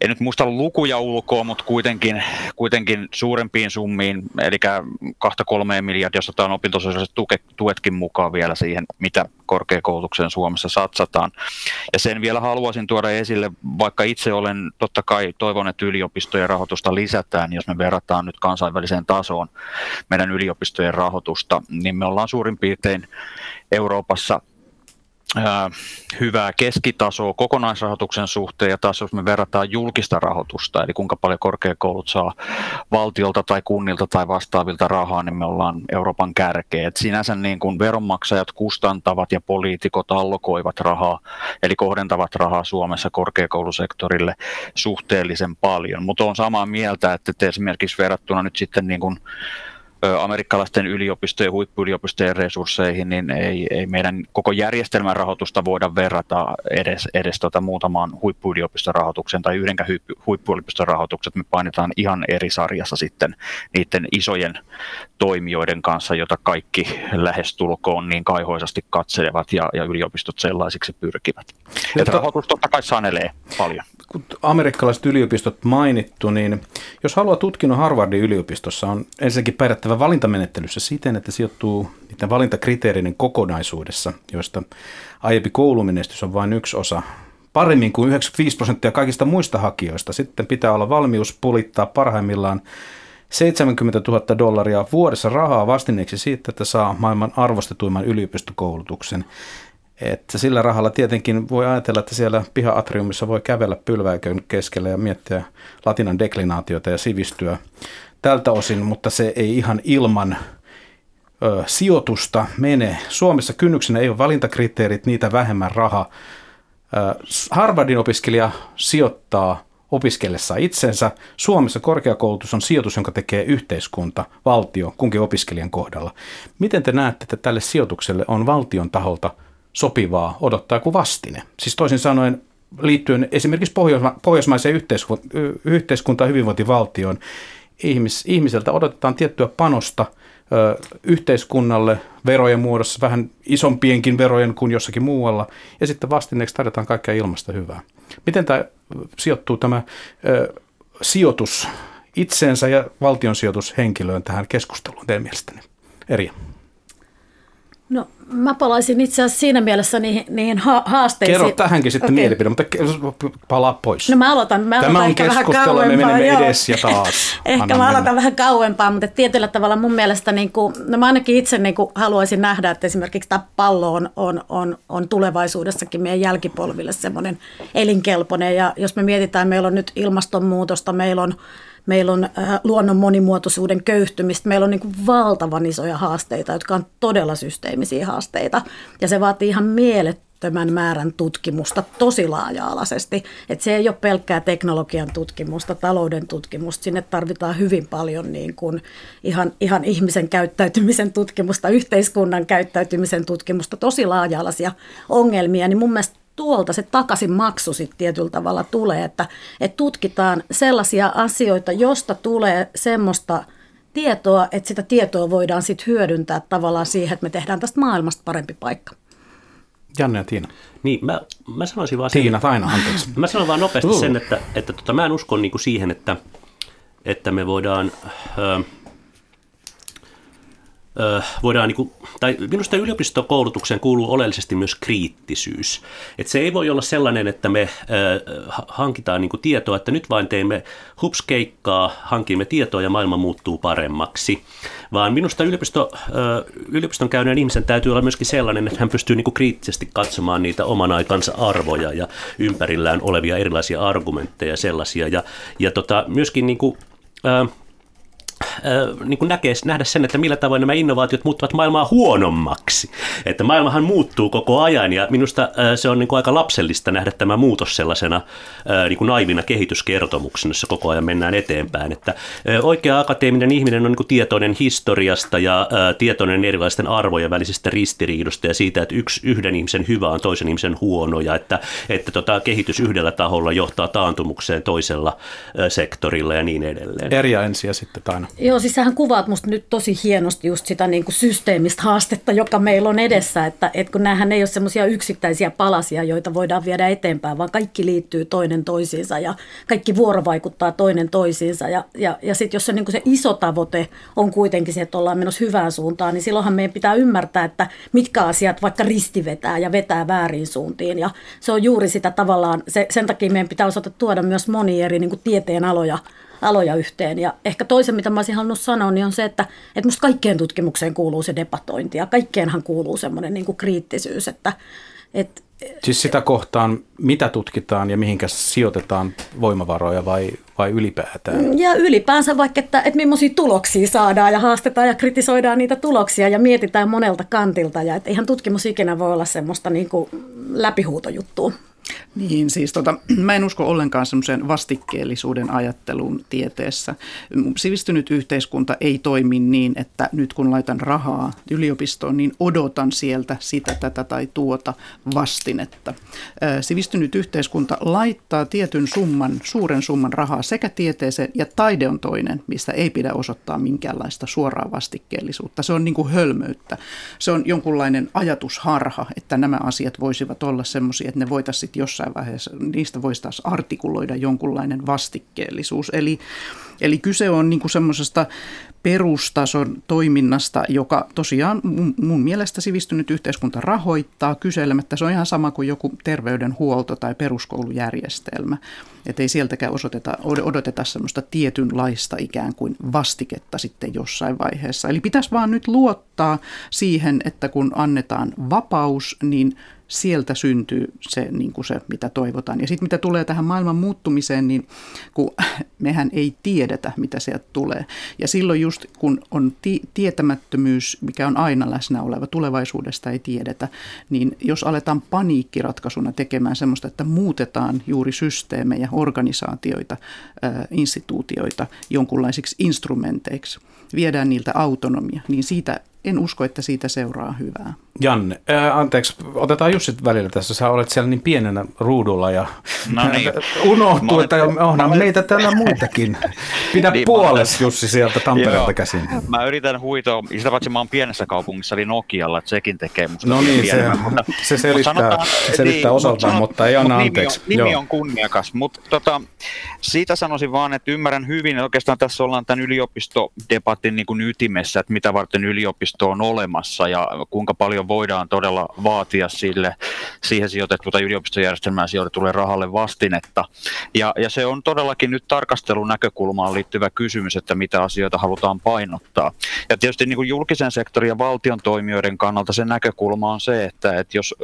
Speaker 5: en nyt muista lukuja ulkoa, mutta kuitenkin, kuitenkin suurempiin summiin, eli 2-3 miljardia, jos otetaan opintososiaaliset tuetkin mukaan vielä siihen, mitä korkeakoulutukseen Suomessa satsataan. Ja sen vielä haluaisin tuoda esille, vaikka itse olen totta kai toivon, että yliopistojen rahoitusta lisätään, jos me verrataan nyt kansainväliseen tasoon meidän yliopistojen rahoitusta, niin me ollaan suurin piirtein Euroopassa hyvää keskitasoa kokonaisrahoituksen suhteen ja taas jos me verrataan julkista rahoitusta, eli kuinka paljon korkeakoulut saa valtiolta tai kunnilta tai vastaavilta rahaa, niin me ollaan Euroopan kärkeä. Et sinänsä niin kuin veronmaksajat kustantavat ja poliitikot allokoivat rahaa, eli kohdentavat rahaa Suomessa korkeakoulusektorille suhteellisen paljon, mutta on samaa mieltä, että esimerkiksi verrattuna nyt sitten niin kuin amerikkalaisten yliopistojen huippuyliopistojen resursseihin, niin ei, ei meidän koko järjestelmän rahoitusta voida verrata edes, edes tota muutamaan huippuyliopiston rahoituksen tai yhdenkään huippuyliopiston rahoitukset. Me painetaan ihan eri sarjassa sitten niiden isojen toimijoiden kanssa, jota kaikki lähestulkoon niin kaihoisasti katselevat ja, ja yliopistot sellaisiksi pyrkivät. Että rahoitus totta kai sanelee paljon
Speaker 2: kun amerikkalaiset yliopistot mainittu, niin jos haluaa tutkinnon Harvardin yliopistossa, on ensinnäkin pärjättävä valintamenettelyssä siten, että sijoittuu niiden valintakriteereiden kokonaisuudessa, joista aiempi koulumenestys on vain yksi osa paremmin kuin 95 prosenttia kaikista muista hakijoista. Sitten pitää olla valmius pulittaa parhaimmillaan 70 000 dollaria vuodessa rahaa vastineeksi siitä, että saa maailman arvostetuimman yliopistokoulutuksen. Että sillä rahalla tietenkin voi ajatella, että siellä piha-atriumissa voi kävellä pylväikön keskellä ja miettiä latinan deklinaatiota ja sivistyä tältä osin, mutta se ei ihan ilman ö, sijoitusta mene. Suomessa kynnyksenä ei ole valintakriteerit, niitä vähemmän raha. Ö, Harvardin opiskelija sijoittaa opiskellessa itsensä. Suomessa korkeakoulutus on sijoitus, jonka tekee yhteiskunta, valtio, kunkin opiskelijan kohdalla. Miten te näette, että tälle sijoitukselle on valtion taholta – sopivaa odottaa kuin vastine. Siis toisin sanoen liittyen esimerkiksi pohjoisma- pohjoismaiseen yhteisku- yhteiskunta- ja hyvinvointivaltioon, ihmis- ihmiseltä odotetaan tiettyä panosta ö, yhteiskunnalle verojen muodossa, vähän isompienkin verojen kuin jossakin muualla, ja sitten vastineeksi tarjotaan kaikkea ilmasta hyvää. Miten tämä sijoittuu tämä ö, sijoitus itseensä ja valtion sijoitus henkilöön tähän keskusteluun teidän mielestänne? Eri.
Speaker 1: No mä palaisin itse asiassa siinä mielessä niihin, niihin haasteisiin.
Speaker 2: Kerro tähänkin sitten okay. mielipide, mutta palaa pois.
Speaker 1: No mä aloitan, mä
Speaker 2: Tämä
Speaker 1: aloitan
Speaker 2: on keskustelu, me menemme joo. edes ja taas.
Speaker 1: Ehkä Anna mä aloitan mennä. vähän kauempaa, mutta tietyllä tavalla mun mielestä, niin kuin, no mä ainakin itse niin kuin haluaisin nähdä, että esimerkiksi tämä pallo on, on, on, on tulevaisuudessakin meidän jälkipolville semmoinen elinkelpoinen. Ja jos me mietitään, meillä on nyt ilmastonmuutosta, meillä on meillä on äh, luonnon monimuotoisuuden köyhtymistä, meillä on niin valtavan isoja haasteita, jotka on todella systeemisiä haasteita. Ja se vaatii ihan mielettömän määrän tutkimusta tosi laaja-alaisesti. Et se ei ole pelkkää teknologian tutkimusta, talouden tutkimusta. Sinne tarvitaan hyvin paljon niin kuin ihan, ihan ihmisen käyttäytymisen tutkimusta, yhteiskunnan käyttäytymisen tutkimusta, tosi laaja-alaisia ongelmia. Niin mun mielestä tuolta se takaisin maksu sitten tietyllä tavalla tulee, että, että tutkitaan sellaisia asioita, josta tulee semmoista tietoa, että sitä tietoa voidaan sitten hyödyntää tavallaan siihen, että me tehdään tästä maailmasta parempi paikka.
Speaker 2: Janne ja Tiina.
Speaker 4: Niin, mä, mä sanoisin vaan
Speaker 2: Tiina, sen, aina, anteeksi.
Speaker 4: Mä sanon vaan nopeasti sen, että, että tota, mä en usko niinku siihen, että, että me voidaan... Ö, voidaan, niin kuin, tai minusta yliopistokoulutukseen kuuluu oleellisesti myös kriittisyys. Et se ei voi olla sellainen, että me hankitaan niin kuin tietoa, että nyt vain teemme hupskeikkaa, hankimme tietoa ja maailma muuttuu paremmaksi, vaan minusta yliopisto, yliopiston käyneen ihmisen täytyy olla myöskin sellainen, että hän pystyy niin kuin kriittisesti katsomaan niitä oman aikansa arvoja ja ympärillään olevia erilaisia argumentteja sellaisia, ja, ja tota, myöskin niin kuin, niin kuin näkee, nähdä sen, että millä tavoin nämä innovaatiot muuttavat maailmaa huonommaksi. Että maailmahan muuttuu koko ajan ja minusta se on niin kuin aika lapsellista nähdä tämä muutos sellaisena niin kuin naivina kehityskertomuksena, jossa koko ajan mennään eteenpäin. Että oikea akateeminen ihminen on niin kuin tietoinen historiasta ja tietoinen erilaisten arvojen välisistä ristiriidosta ja siitä, että yksi, yhden ihmisen hyvä on toisen ihmisen huono ja että, että tota, kehitys yhdellä taholla johtaa taantumukseen toisella sektorilla ja niin edelleen.
Speaker 2: Eri ensin ja sitten taina.
Speaker 1: Joo, siis sähän kuvaat musta nyt tosi hienosti just sitä niin kuin systeemistä haastetta, joka meillä on edessä, että, että kun näähän ei ole semmoisia yksittäisiä palasia, joita voidaan viedä eteenpäin, vaan kaikki liittyy toinen toisiinsa ja kaikki vuorovaikuttaa toinen toisiinsa. Ja, ja, ja sitten jos se, niin kuin se iso tavoite on kuitenkin se, että ollaan menossa hyvään suuntaan, niin silloinhan meidän pitää ymmärtää, että mitkä asiat vaikka ristivetää ja vetää väärin suuntiin. Ja se on juuri sitä tavallaan, se, sen takia meidän pitää osata tuoda myös moni eri niin kuin tieteen aloja yhteen. Ja ehkä toisen, mitä mä olisin halunnut sanoa, niin on se, että, että musta kaikkeen tutkimukseen kuuluu se debatointi ja kaikkeenhan kuuluu semmoinen niin kuin kriittisyys, että, että
Speaker 2: Siis sitä kohtaan, mitä tutkitaan ja mihinkä sijoitetaan voimavaroja vai, vai ylipäätään?
Speaker 1: Ja ylipäänsä vaikka, että, että millaisia tuloksia saadaan ja haastetaan ja kritisoidaan niitä tuloksia ja mietitään monelta kantilta. Ja että eihän tutkimus ikinä voi olla semmoista niin kuin läpihuutojuttua.
Speaker 3: Niin, siis tota, mä en usko ollenkaan semmoiseen vastikkeellisuuden ajatteluun tieteessä. Sivistynyt yhteiskunta ei toimi niin, että nyt kun laitan rahaa yliopistoon, niin odotan sieltä sitä, tätä tai tuota vastinetta. Sivistynyt yhteiskunta laittaa tietyn summan, suuren summan rahaa sekä tieteeseen ja taide on toinen, mistä ei pidä osoittaa minkäänlaista suoraa vastikkeellisuutta. Se on niin kuin hölmöyttä. Se on jonkunlainen ajatusharha, että nämä asiat voisivat olla semmoisia, että ne voitaisiin jossain vaiheessa, niistä voisi taas artikuloida jonkunlainen vastikkeellisuus. Eli, eli kyse on niin semmoisesta perustason toiminnasta, joka tosiaan mun, mun mielestä sivistynyt yhteiskunta rahoittaa kyselemättä. Se on ihan sama kuin joku terveydenhuolto tai peruskoulujärjestelmä. Että ei sieltäkään osoiteta, odoteta semmoista tietynlaista ikään kuin vastiketta sitten jossain vaiheessa. Eli pitäisi vaan nyt luottaa siihen, että kun annetaan vapaus, niin sieltä syntyy se, niin kuin se, mitä toivotaan. Ja sitten mitä tulee tähän maailman muuttumiseen, niin kun mehän ei tiedetä, mitä sieltä tulee. Ja silloin just kun on ti- tietämättömyys, mikä on aina läsnä oleva, tulevaisuudesta ei tiedetä, niin jos aletaan paniikkiratkaisuna tekemään semmoista, että muutetaan juuri systeemejä, organisaatioita, instituutioita jonkunlaisiksi instrumenteiksi, viedään niiltä autonomia, niin siitä en usko, että siitä seuraa hyvää.
Speaker 2: Janne, ää, äh, anteeksi, otetaan Jussi välillä tässä. Sä olet siellä niin pienenä ruudulla ja no niin. unohtuu, että onhan olen... meitä täällä muitakin. Pidä niin, puoles olen... Jussi sieltä Tampereelta käsin.
Speaker 5: Mä yritän huitoa, sitä paitsi mä oon pienessä kaupungissa, eli Nokialla, että sekin tekee musta
Speaker 2: No niin, se, mutta, se selittää, sanotaan, selittää niin, osaltaan, mutta, mutta ei anna anteeksi.
Speaker 5: Nimi on, nimi on kunniakas, mutta tota, siitä sanoisin vaan, että ymmärrän hyvin, että oikeastaan tässä ollaan tämän yliopistodebatin niin kuin ytimessä, että mitä varten yliopisto on olemassa ja kuinka paljon voidaan todella vaatia sille, siihen sijoitettuun yliopistojärjestelmään sijoitetulle rahalle vastinetta. Ja, ja se on todellakin nyt tarkastelun näkökulmaan liittyvä kysymys, että mitä asioita halutaan painottaa. Ja tietysti niin kuin julkisen sektorin ja valtion toimijoiden kannalta se näkökulma on se, että, että jos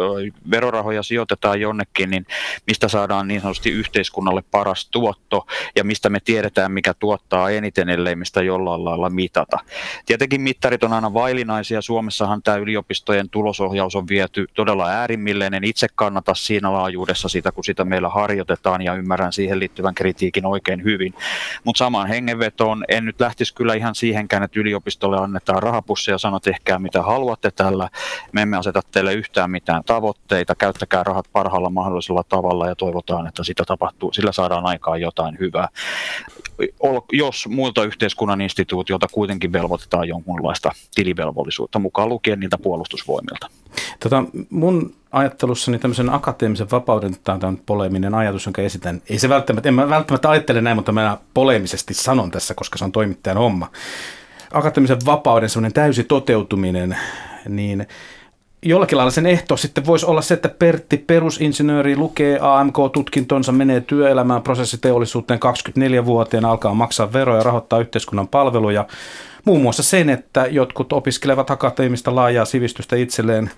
Speaker 5: verorahoja sijoitetaan jonnekin, niin mistä saadaan niin sanotusti yhteiskunnalle paras tuotto ja mistä me tiedetään, mikä tuottaa eniten, ellei mistä jollain lailla mitata. Tietenkin mittarit on aina vaillinaisia. Suomessahan tämä yliopistojen tulosohjaus on viety todella äärimmilleen. En itse kannata siinä laajuudessa sitä, kun sitä meillä harjoitetaan ja ymmärrän siihen liittyvän kritiikin oikein hyvin. Mutta samaan hengenvetoon en nyt lähtisi kyllä ihan siihenkään, että yliopistolle annetaan rahapussia ja sanot tehkää mitä haluatte tällä. Me emme aseta teille yhtään mitään tavoitteita, käyttäkää rahat parhaalla mahdollisella tavalla ja toivotaan, että sitä tapahtuu, sillä saadaan aikaan jotain hyvää. Jos muilta yhteiskunnan instituutiolta kuitenkin velvoitetaan jonkunlaista tilivelvollisuutta mukaan lukien niiltä puolustusvoimilta.
Speaker 2: Tota, mun ajattelussani tämmöisen akateemisen vapauden, tämä on poleeminen ajatus, jonka esitän. Ei se välttämättä, en mä välttämättä ajattele näin, mutta mä poleemisesti sanon tässä, koska se on toimittajan homma. Akateemisen vapauden semmoinen täysi toteutuminen, niin jollakin lailla sen ehto sitten voisi olla se, että Pertti perusinsinööri lukee AMK-tutkintonsa, menee työelämään prosessiteollisuuteen 24-vuotiaana, alkaa maksaa veroja ja rahoittaa yhteiskunnan palveluja. Muun muassa sen, että jotkut opiskelevat akateemista laajaa sivistystä itselleen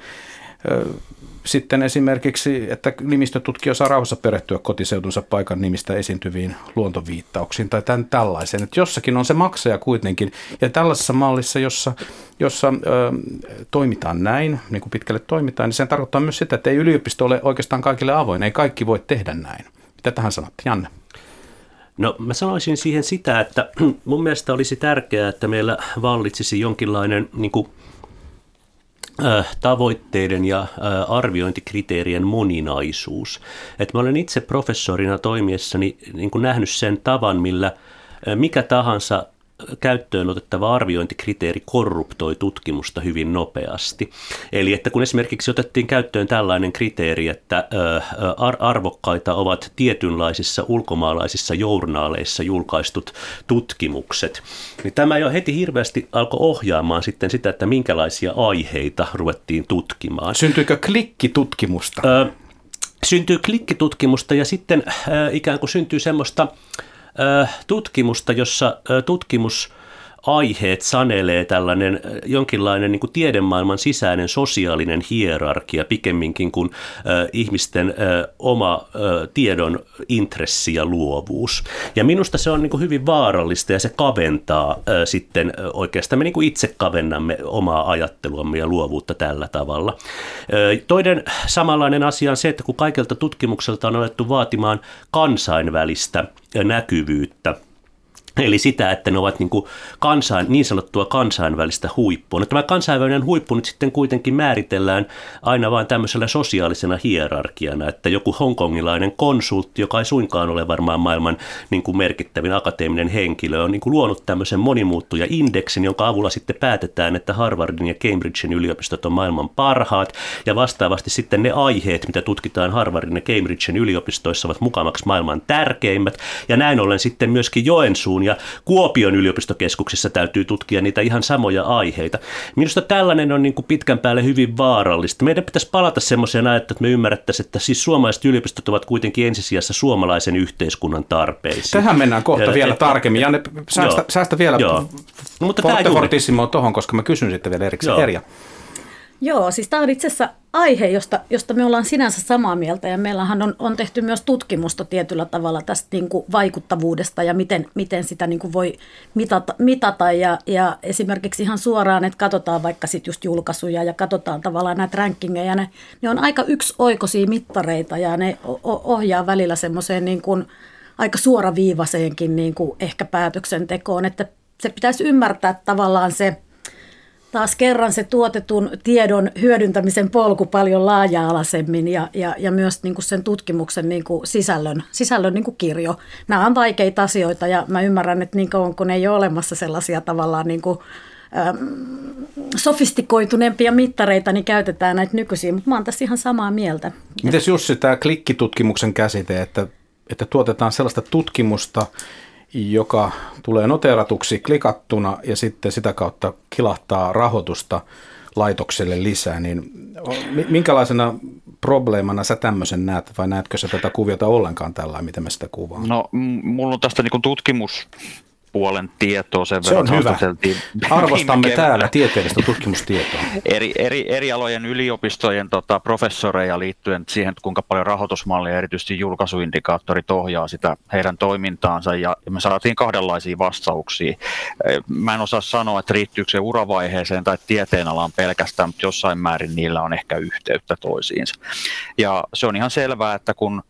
Speaker 2: sitten esimerkiksi, että nimistötutkija saa rauhassa perehtyä kotiseutunsa paikan nimistä esiintyviin luontoviittauksiin tai tämän tällaisen. Että jossakin on se maksaja kuitenkin. Ja tällaisessa mallissa, jossa, jossa ö, toimitaan näin, niin kuin pitkälle toimitaan, niin se tarkoittaa myös sitä, että ei yliopisto ole oikeastaan kaikille avoin. Ei kaikki voi tehdä näin. Mitä tähän sanotte, Janne?
Speaker 4: No mä sanoisin siihen sitä, että mun mielestä olisi tärkeää, että meillä vallitsisi jonkinlainen niin kuin, tavoitteiden ja arviointikriteerien moninaisuus. Et mä olen itse professorina toimiessani niin kuin nähnyt sen tavan, millä mikä tahansa käyttöön otettava arviointikriteeri korruptoi tutkimusta hyvin nopeasti. Eli että kun esimerkiksi otettiin käyttöön tällainen kriteeri, että arvokkaita ovat tietynlaisissa ulkomaalaisissa journaaleissa julkaistut tutkimukset, niin tämä jo heti hirveästi alkoi ohjaamaan sitten sitä, että minkälaisia aiheita ruvettiin tutkimaan.
Speaker 2: Syntyykö klikkitutkimusta?
Speaker 4: Ö, syntyy klikkitutkimusta ja sitten äh, ikään kuin syntyy semmoista tutkimusta, jossa tutkimus aiheet sanelee tällainen jonkinlainen niin kuin tiedemaailman sisäinen sosiaalinen hierarkia pikemminkin kuin äh, ihmisten äh, oma äh, tiedon intressi ja luovuus. Ja minusta se on niin kuin hyvin vaarallista ja se kaventaa äh, sitten äh, oikeastaan me niin kuin itse kavennamme omaa ajatteluamme ja luovuutta tällä tavalla. Äh, toinen samanlainen asia on se, että kun kaikelta tutkimukselta on alettu vaatimaan kansainvälistä näkyvyyttä, Eli sitä, että ne ovat niin, kuin kansain, niin sanottua kansainvälistä huippua. No, tämä kansainvälinen huippu nyt sitten kuitenkin määritellään aina vain tämmöisellä sosiaalisena hierarkiana, että joku hongkongilainen konsultti, joka ei suinkaan ole varmaan maailman niin kuin merkittävin akateeminen henkilö, on niin kuin luonut tämmöisen monimuuttuja-indeksin, jonka avulla sitten päätetään, että Harvardin ja Cambridgein yliopistot on maailman parhaat, ja vastaavasti sitten ne aiheet, mitä tutkitaan Harvardin ja Cambridgein yliopistoissa, ovat mukamaksi maailman tärkeimmät, ja näin ollen sitten myöskin Joensuun ja Kuopion yliopistokeskuksessa täytyy tutkia niitä ihan samoja aiheita. Minusta tällainen on niin kuin pitkän päälle hyvin vaarallista. Meidän pitäisi palata semmoiseen ajatteluun, että me ymmärrettäisiin, että siis suomalaiset yliopistot ovat kuitenkin ensisijassa suomalaisen yhteiskunnan tarpeisiin.
Speaker 2: Tähän mennään kohta ja, vielä et, tarkemmin. Janne, säästä, joo, säästä vielä joo. No, mutta tuohon, koska mä kysyn sitten vielä erikseen Erja.
Speaker 1: Joo, siis tämä on itse asiassa aihe, josta, josta me ollaan sinänsä samaa mieltä ja meillähän on, on tehty myös tutkimusta tietyllä tavalla tästä niin kuin vaikuttavuudesta ja miten, miten sitä niin kuin voi mitata, mitata ja, ja esimerkiksi ihan suoraan, että katsotaan vaikka sitten just julkaisuja ja katsotaan tavallaan näitä rankingeja, ne, ne on aika yksioikoisia mittareita ja ne ohjaa välillä semmoiseen niin kuin aika suoraviivaiseenkin niin kuin ehkä päätöksentekoon, että se pitäisi ymmärtää tavallaan se – taas kerran se tuotetun tiedon hyödyntämisen polku paljon laaja-alaisemmin ja, ja, ja myös niin kuin sen tutkimuksen niin kuin sisällön, sisällön niin kuin kirjo. Nämä on vaikeita asioita ja mä ymmärrän, että niin kauan kun ei ole olemassa sellaisia tavallaan niin kuin, sofistikoituneempia mittareita, niin käytetään näitä nykyisiä, mutta mä oon tässä ihan samaa mieltä.
Speaker 2: Mites Jussi, tämä klikkitutkimuksen käsite, että, että tuotetaan sellaista tutkimusta, joka tulee noteratuksi klikattuna ja sitten sitä kautta kilahtaa rahoitusta laitokselle lisää, niin minkälaisena probleemana sä tämmöisen näet vai näetkö sä tätä kuviota ollenkaan tällä, miten me sitä kuvaamme?
Speaker 5: No mulla on tästä niin tutkimus puolen tietoa sen
Speaker 2: Se on hyvä. Arvostamme täällä tieteellistä tutkimustietoa.
Speaker 5: Eri, eri, eri alojen yliopistojen tota, professoreja liittyen siihen, kuinka paljon rahoitusmallia erityisesti julkaisuindikaattorit ohjaa sitä heidän toimintaansa ja me saatiin kahdenlaisia vastauksia. Mä en osaa sanoa, että riittyykö se uravaiheeseen tai tieteenalaan pelkästään, mutta jossain määrin niillä on ehkä yhteyttä toisiinsa. Ja se on ihan selvää, että kun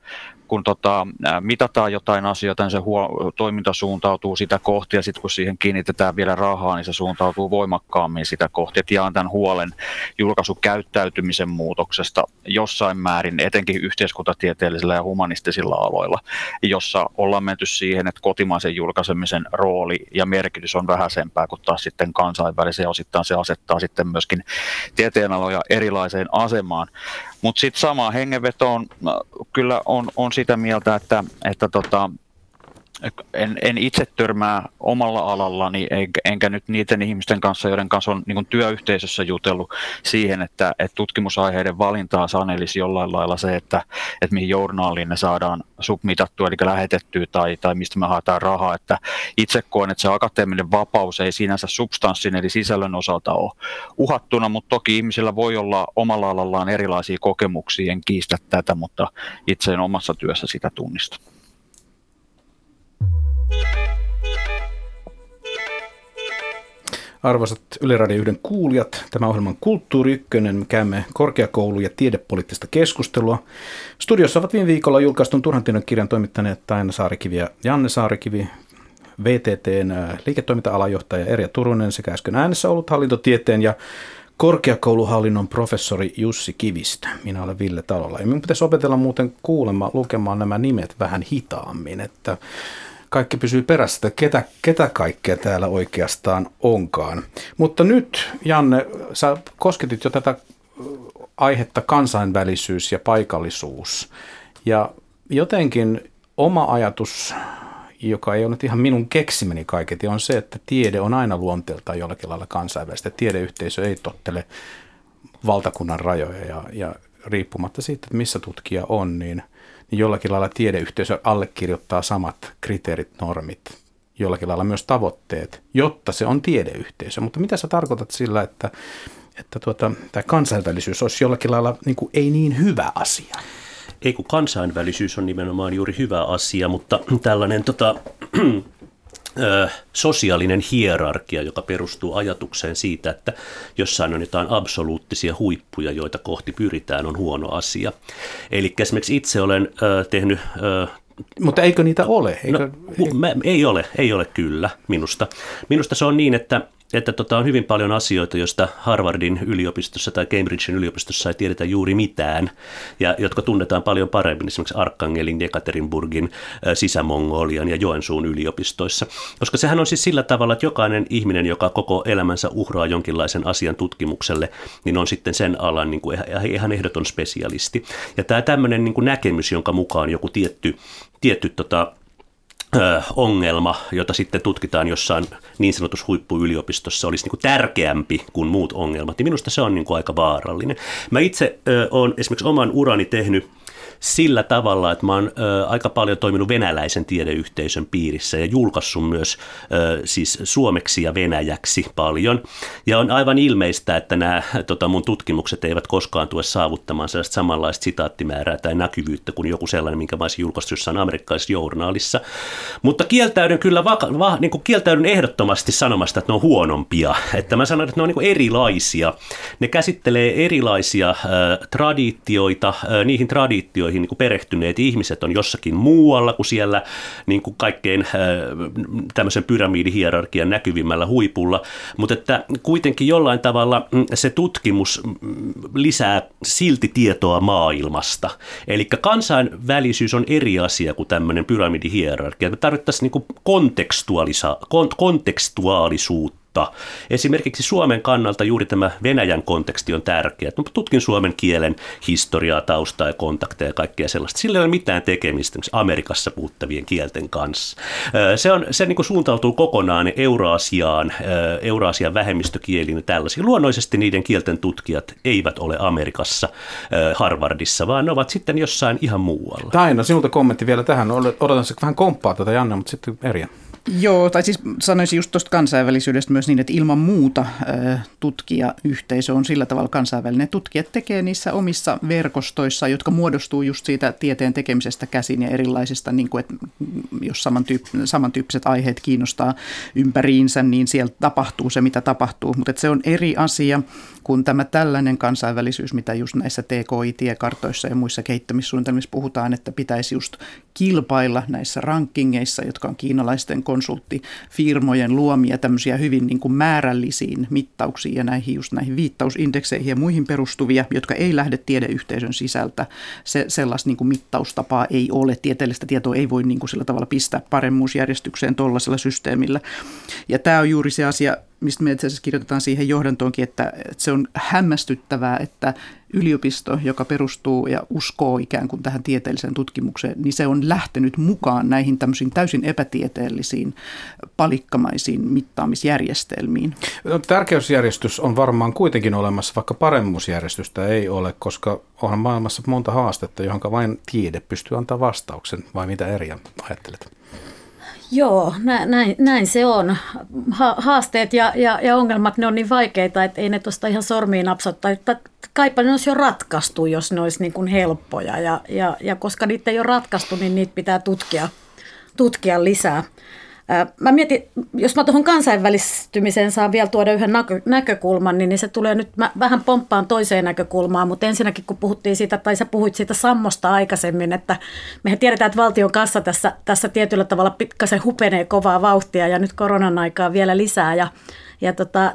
Speaker 5: kun tota, mitataan jotain asioita, niin se huo, toiminta suuntautuu sitä kohti, ja sitten kun siihen kiinnitetään vielä rahaa, niin se suuntautuu voimakkaammin sitä kohti. Et jaan tämän huolen julkaisukäyttäytymisen muutoksesta jossain määrin, etenkin yhteiskuntatieteellisillä ja humanistisilla aloilla, jossa ollaan menty siihen, että kotimaisen julkaisemisen rooli ja merkitys on vähäisempää kuin taas sitten kansainvälisen, ja osittain se asettaa sitten myöskin tieteenaloja erilaiseen asemaan. Mutta sitten sama hengenveto on, kyllä on, on sitä mieltä, että, että tota, en, en itse törmää omalla alallani, enkä, enkä nyt niiden ihmisten kanssa, joiden kanssa on niin työyhteisössä jutellut siihen, että, että tutkimusaiheiden valintaa sanelisi jollain lailla se, että, että mihin journaaliin ne saadaan submitattua, eli lähetettyä tai, tai mistä me haetaan rahaa. Että itse koen, että se akateeminen vapaus ei sinänsä substanssin eli sisällön osalta ole uhattuna, mutta toki ihmisillä voi olla omalla alallaan erilaisia kokemuksia, en kiistä tätä, mutta itse en omassa työssä sitä tunnista.
Speaker 2: Arvoisat Yle Radio 1 kuulijat, tämä ohjelman Kulttuuri Ykkönen. Me käymme korkeakoulu- ja tiedepoliittista keskustelua. Studiossa ovat viime viikolla julkaistun Turhan tiedon kirjan toimittaneet Taina Saarikivi ja Janne Saarikivi, VTTn äh, liiketoiminta-alajohtaja Erja Turunen sekä äsken äänessä ollut hallintotieteen ja korkeakouluhallinnon professori Jussi Kivistä. Minä olen Ville Talolla. Ja minun pitäisi opetella muuten kuulemaan, lukemaan nämä nimet vähän hitaammin, että kaikki pysyy perässä, että ketä, ketä kaikkea täällä oikeastaan onkaan. Mutta nyt, Janne, sä kosketit jo tätä aihetta kansainvälisyys ja paikallisuus. Ja jotenkin oma ajatus, joka ei ole nyt ihan minun keksimäni kaiketi, on se, että tiede on aina luonteeltaan jollakin lailla kansainvälistä. Tiedeyhteisö ei tottele valtakunnan rajoja ja, ja riippumatta siitä, että missä tutkija on, niin jollakin lailla tiedeyhteisö allekirjoittaa samat kriteerit, normit, jollakin lailla myös tavoitteet, jotta se on tiedeyhteisö. Mutta mitä sä tarkoitat sillä, että, että tuota, tämä kansainvälisyys olisi jollakin lailla niin kuin ei niin hyvä asia?
Speaker 4: Ei kun kansainvälisyys on nimenomaan juuri hyvä asia, mutta tällainen tota, sosiaalinen hierarkia, joka perustuu ajatukseen siitä, että jossain on jotain absoluuttisia huippuja, joita kohti pyritään, on huono asia. Eli esimerkiksi itse olen tehnyt
Speaker 2: mutta eikö niitä ole? Eikö,
Speaker 4: no, mä, ei ole, ei ole kyllä minusta. Minusta se on niin, että että tota, on hyvin paljon asioita, joista Harvardin yliopistossa tai Cambridgein yliopistossa ei tiedetä juuri mitään, ja jotka tunnetaan paljon paremmin esimerkiksi Arkangelin, Ekaterinburgin, Sisämongolian ja Joensuun yliopistoissa. Koska sehän on siis sillä tavalla, että jokainen ihminen, joka koko elämänsä uhraa jonkinlaisen asian tutkimukselle, niin on sitten sen alan niin kuin ihan ehdoton spesialisti. Ja tämä tämmöinen niin kuin näkemys, jonka mukaan joku tietty, tietty tota, ongelma, jota sitten tutkitaan jossain niin sanotussa huippuyliopistossa, olisi niin tärkeämpi kuin muut ongelmat, niin minusta se on niin aika vaarallinen. Mä itse olen esimerkiksi oman urani tehnyt sillä tavalla, että mä oon ö, aika paljon toiminut venäläisen tiedeyhteisön piirissä ja julkaissut myös ö, siis suomeksi ja venäjäksi paljon. Ja on aivan ilmeistä, että nämä tota, mun tutkimukset eivät koskaan tule saavuttamaan sellaista samanlaista sitaattimäärää tai näkyvyyttä kuin joku sellainen, minkä mä olisin julkaissut jossain amerikkalaisessa journaalissa. Mutta kieltäydyn kyllä vaka- va- niin kuin kieltäydyn ehdottomasti sanomasta, että ne on huonompia. Että mä sanon, että ne on niin erilaisia. Ne käsittelee erilaisia ö, traditioita, ö, niihin traditioihin, asioihin niin kuin perehtyneet ihmiset on jossakin muualla kuin siellä niin kuin kaikkein äh, tämmöisen pyramidihierarkian näkyvimmällä huipulla, mutta että kuitenkin jollain tavalla mm, se tutkimus mm, lisää silti tietoa maailmasta. Eli kansainvälisyys on eri asia kuin tämmöinen pyramidihierarkia. Me tarvittaisiin niin kontekstuaalisa, kontekstuaalisuutta mutta esimerkiksi Suomen kannalta juuri tämä Venäjän konteksti on tärkeä. No, tutkin suomen kielen historiaa, taustaa ja kontakteja ja kaikkea sellaista. Sillä ei ole mitään tekemistä Amerikassa puhuttavien kielten kanssa. Se, on, se niin kuin suuntautuu kokonaan Euraasiaan, Euraasian vähemmistökieliin ja tällaisiin. Luonnollisesti niiden kielten tutkijat eivät ole Amerikassa Harvardissa, vaan ne ovat sitten jossain ihan muualla.
Speaker 2: Taina, sinulta kommentti vielä tähän. Odotan se vähän komppaa tätä Janne, mutta sitten Erja.
Speaker 3: Joo, tai siis sanoisin just tuosta kansainvälisyydestä myös niin, että ilman muuta tutkijayhteisö on sillä tavalla kansainvälinen. Tutkijat tekee niissä omissa verkostoissa, jotka muodostuu just siitä tieteen tekemisestä käsin ja erilaisista, niin kuin, että jos samantyypp- samantyyppiset aiheet kiinnostaa ympäriinsä, niin siellä tapahtuu se, mitä tapahtuu. Mutta se on eri asia kuin tämä tällainen kansainvälisyys, mitä just näissä TKI-tiekartoissa ja muissa kehittämissuunnitelmissa puhutaan, että pitäisi just kilpailla näissä rankingeissa, jotka on kiinalaisten konsulttifirmojen luomia tämmöisiä hyvin niin kuin määrällisiin mittauksiin ja näihin just näihin viittausindekseihin ja muihin perustuvia, jotka ei lähde tiedeyhteisön sisältä. Se, sellaista niin kuin mittaustapaa ei ole. Tieteellistä tietoa ei voi niin kuin sillä tavalla pistää paremmuusjärjestykseen tuollaisella systeemillä. Ja tämä on juuri se asia, mistä me itse asiassa kirjoitetaan siihen johdantoonkin, että, että se on hämmästyttävää, että yliopisto, joka perustuu ja uskoo ikään kuin tähän tieteelliseen tutkimukseen, niin se on lähtenyt mukaan näihin tämmöisiin täysin epätieteellisiin palikkamaisiin mittaamisjärjestelmiin.
Speaker 2: No, tärkeysjärjestys on varmaan kuitenkin olemassa, vaikka paremmuusjärjestystä ei ole, koska onhan maailmassa monta haastetta, johon vain tiede pystyy antaa vastauksen, vai mitä eri ajattelet?
Speaker 1: Joo, näin, näin se on. haasteet ja, ja, ja ongelmat, ne on niin vaikeita, että ei ne tuosta ihan sormiin napsata. Kaipa ne olisi jo ratkaistu, jos ne olisi niin kuin helppoja. Ja, ja, ja koska niitä ei ole ratkaistu, niin niitä pitää tutkia, tutkia lisää. Mä mietin, jos mä tuohon kansainvälistymiseen saan vielä tuoda yhden näkö, näkökulman, niin, niin se tulee nyt, mä vähän pomppaan toiseen näkökulmaan, mutta ensinnäkin kun puhuttiin siitä, tai sä puhuit siitä sammosta aikaisemmin, että mehän tiedetään, että valtion kassa tässä, tässä tietyllä tavalla pikkasen hupenee kovaa vauhtia ja nyt koronan aikaa vielä lisää ja, ja tota,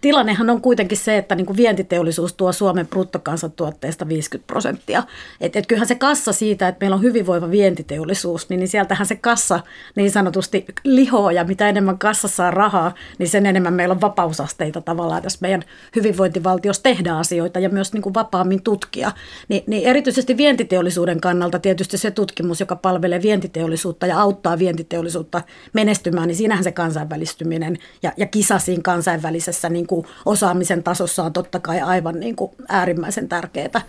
Speaker 1: tilannehan on kuitenkin se, että niin kuin vientiteollisuus tuo Suomen bruttokansantuotteesta 50 prosenttia. Et, et kyllähän se kassa siitä, että meillä on hyvinvoiva vientiteollisuus, niin, niin sieltähän se kassa niin sanotusti lihoo ja mitä enemmän kassassa on rahaa, niin sen enemmän meillä on vapausasteita tavallaan tässä meidän hyvinvointivaltiossa tehdä asioita ja myös niin kuin vapaammin tutkia. Ni, niin erityisesti vientiteollisuuden kannalta tietysti se tutkimus, joka palvelee vientiteollisuutta ja auttaa vientiteollisuutta menestymään, niin siinähän se kansainvälistyminen ja, ja kisa siinä kansainvälisessä niin kuin osaamisen tasossa on totta kai aivan niin kuin äärimmäisen tärkeää.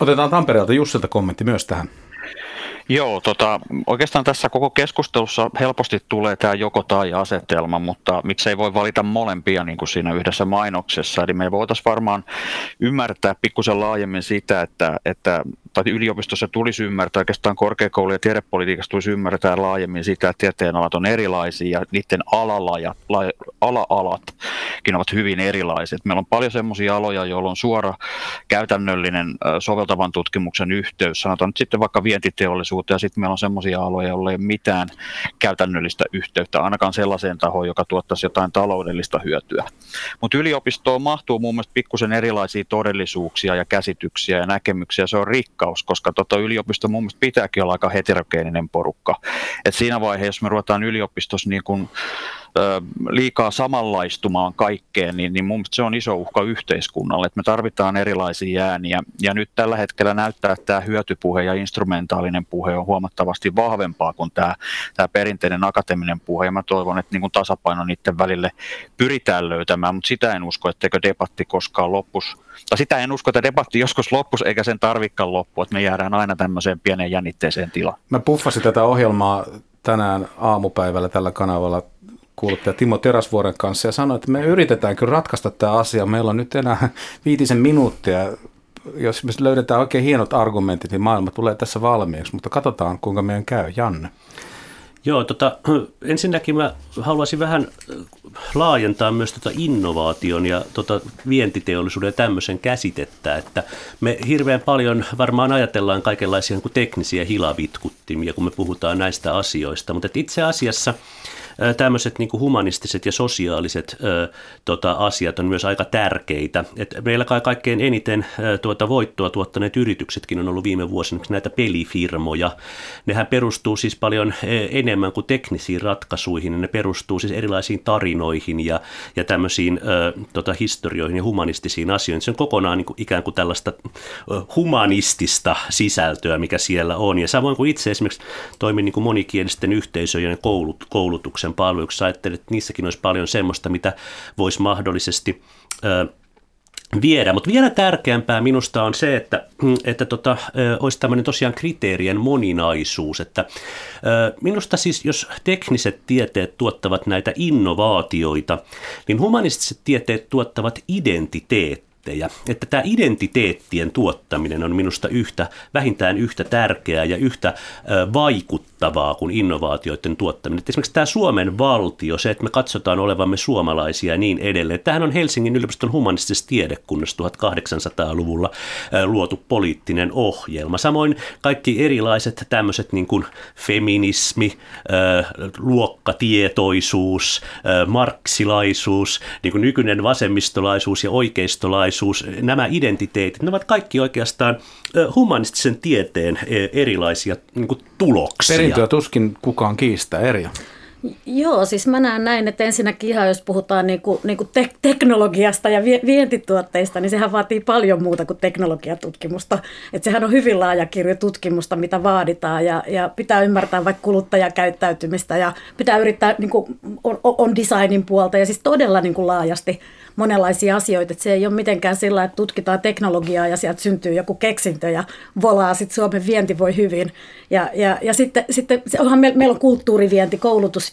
Speaker 2: Otetaan Tampereelta Jussilta kommentti myös tähän.
Speaker 5: Joo, tota, oikeastaan tässä koko keskustelussa helposti tulee tämä joko tai asetelma, mutta miksei voi valita molempia niin kuin siinä yhdessä mainoksessa. Eli me voitaisiin varmaan ymmärtää pikkusen laajemmin sitä, että, että tai yliopistossa tulisi ymmärtää, oikeastaan korkeakoulu- ja tiedepolitiikassa tulisi ymmärtää laajemmin sitä, että tieteenalat on erilaisia ja niiden alalajat, la, ala-alatkin ovat hyvin erilaiset. Meillä on paljon sellaisia aloja, joilla on suora käytännöllinen soveltavan tutkimuksen yhteys, sanotaan nyt sitten vaikka vientiteollisuutta ja sitten meillä on sellaisia aloja, joilla ei ole mitään käytännöllistä yhteyttä, ainakaan sellaiseen tahoon, joka tuottaisi jotain taloudellista hyötyä. Mutta yliopistoon mahtuu muun muassa pikkusen erilaisia todellisuuksia ja käsityksiä ja näkemyksiä, se on rikka rikkaus, koska tota yliopisto mun mielestä pitääkin olla aika heterogeeninen porukka. Et siinä vaiheessa, jos me ruvetaan yliopistossa niin kun, liikaa samanlaistumaan kaikkeen, niin, niin mun se on iso uhka yhteiskunnalle, että me tarvitaan erilaisia ääniä. Ja nyt tällä hetkellä näyttää, että tämä hyötypuhe ja instrumentaalinen puhe on huomattavasti vahvempaa kuin tämä, tämä perinteinen akateeminen puhe. Ja mä toivon, että niin kun tasapaino niiden välille pyritään löytämään, mutta sitä en usko, etteikö debatti koskaan loppus tai sitä en usko, että debatti joskus loppus, eikä sen tarvikaan loppu, että me jäädään aina tämmöiseen pieneen jännitteeseen tilaan.
Speaker 2: Mä puffasin tätä ohjelmaa tänään aamupäivällä tällä kanavalla kuuluttaja Timo Teräsvuoren kanssa ja sanoi, että me yritetään kyllä ratkaista tämä asia. Meillä on nyt enää viitisen minuuttia. Jos me löydetään oikein hienot argumentit, niin maailma tulee tässä valmiiksi, mutta katsotaan kuinka meidän käy. Janne.
Speaker 4: Joo, tota, ensinnäkin mä haluaisin vähän laajentaa myös tota innovaation ja tota vientiteollisuuden ja tämmöisen käsitettä, että me hirveän paljon varmaan ajatellaan kaikenlaisia niin teknisiä hilavitkuttimia, kun me puhutaan näistä asioista, mutta itse asiassa – tämmöiset niin humanistiset ja sosiaaliset tota, asiat on myös aika tärkeitä. Et meillä kai kaikkein eniten tuota voittoa tuottaneet yrityksetkin on ollut viime vuosina näitä pelifirmoja. Nehän perustuu siis paljon enemmän kuin teknisiin ratkaisuihin, ne perustuu siis erilaisiin tarinoihin ja, ja tämmöisiin tota, historioihin ja humanistisiin asioihin. Se on kokonaan niin kuin, ikään kuin tällaista humanistista sisältöä, mikä siellä on. Ja samoin kuin itse esimerkiksi toimin niin kuin monikielisten yhteisöjen koulut, koulutuksen julkisen palveluksi. Ajattelin, että niissäkin olisi paljon semmoista, mitä voisi mahdollisesti viedä. Mutta vielä tärkeämpää minusta on se, että, että tota, olisi tämmöinen tosiaan kriteerien moninaisuus. Että, minusta siis, jos tekniset tieteet tuottavat näitä innovaatioita, niin humanistiset tieteet tuottavat identiteettiä identiteettejä. Että tämä identiteettien tuottaminen on minusta yhtä, vähintään yhtä tärkeää ja yhtä vaikuttavaa kuin innovaatioiden tuottaminen. Että esimerkiksi tämä Suomen valtio, se, että me katsotaan olevamme suomalaisia ja niin edelleen. Tämähän on Helsingin yliopiston humanistisessa tiedekunnassa 1800-luvulla luotu poliittinen ohjelma. Samoin kaikki erilaiset tämmöiset niin kuin feminismi, luokkatietoisuus, marksilaisuus, niin kuin nykyinen vasemmistolaisuus ja oikeistolaisuus, tulevaisuus, nämä identiteetit, ne ovat kaikki oikeastaan humanistisen tieteen erilaisia niin tuloksia.
Speaker 2: Perintöä tuskin kukaan kiistää, eri.
Speaker 1: Joo, siis mä näen näin, että ensinnäkin ihan jos puhutaan niinku, niinku te- teknologiasta ja vientituotteista, niin sehän vaatii paljon muuta kuin teknologiatutkimusta. Että sehän on hyvin laaja kirjo tutkimusta, mitä vaaditaan ja, ja pitää ymmärtää vaikka kuluttajakäyttäytymistä ja pitää yrittää, niinku, on, on designin puolta ja siis todella niinku laajasti monenlaisia asioita. Että se ei ole mitenkään sillä, että tutkitaan teknologiaa ja sieltä syntyy joku keksintö ja volaa, sitten Suomen vienti voi hyvin. Ja, ja, ja sitten, sitten onhan meillä, meillä on kulttuurivienti,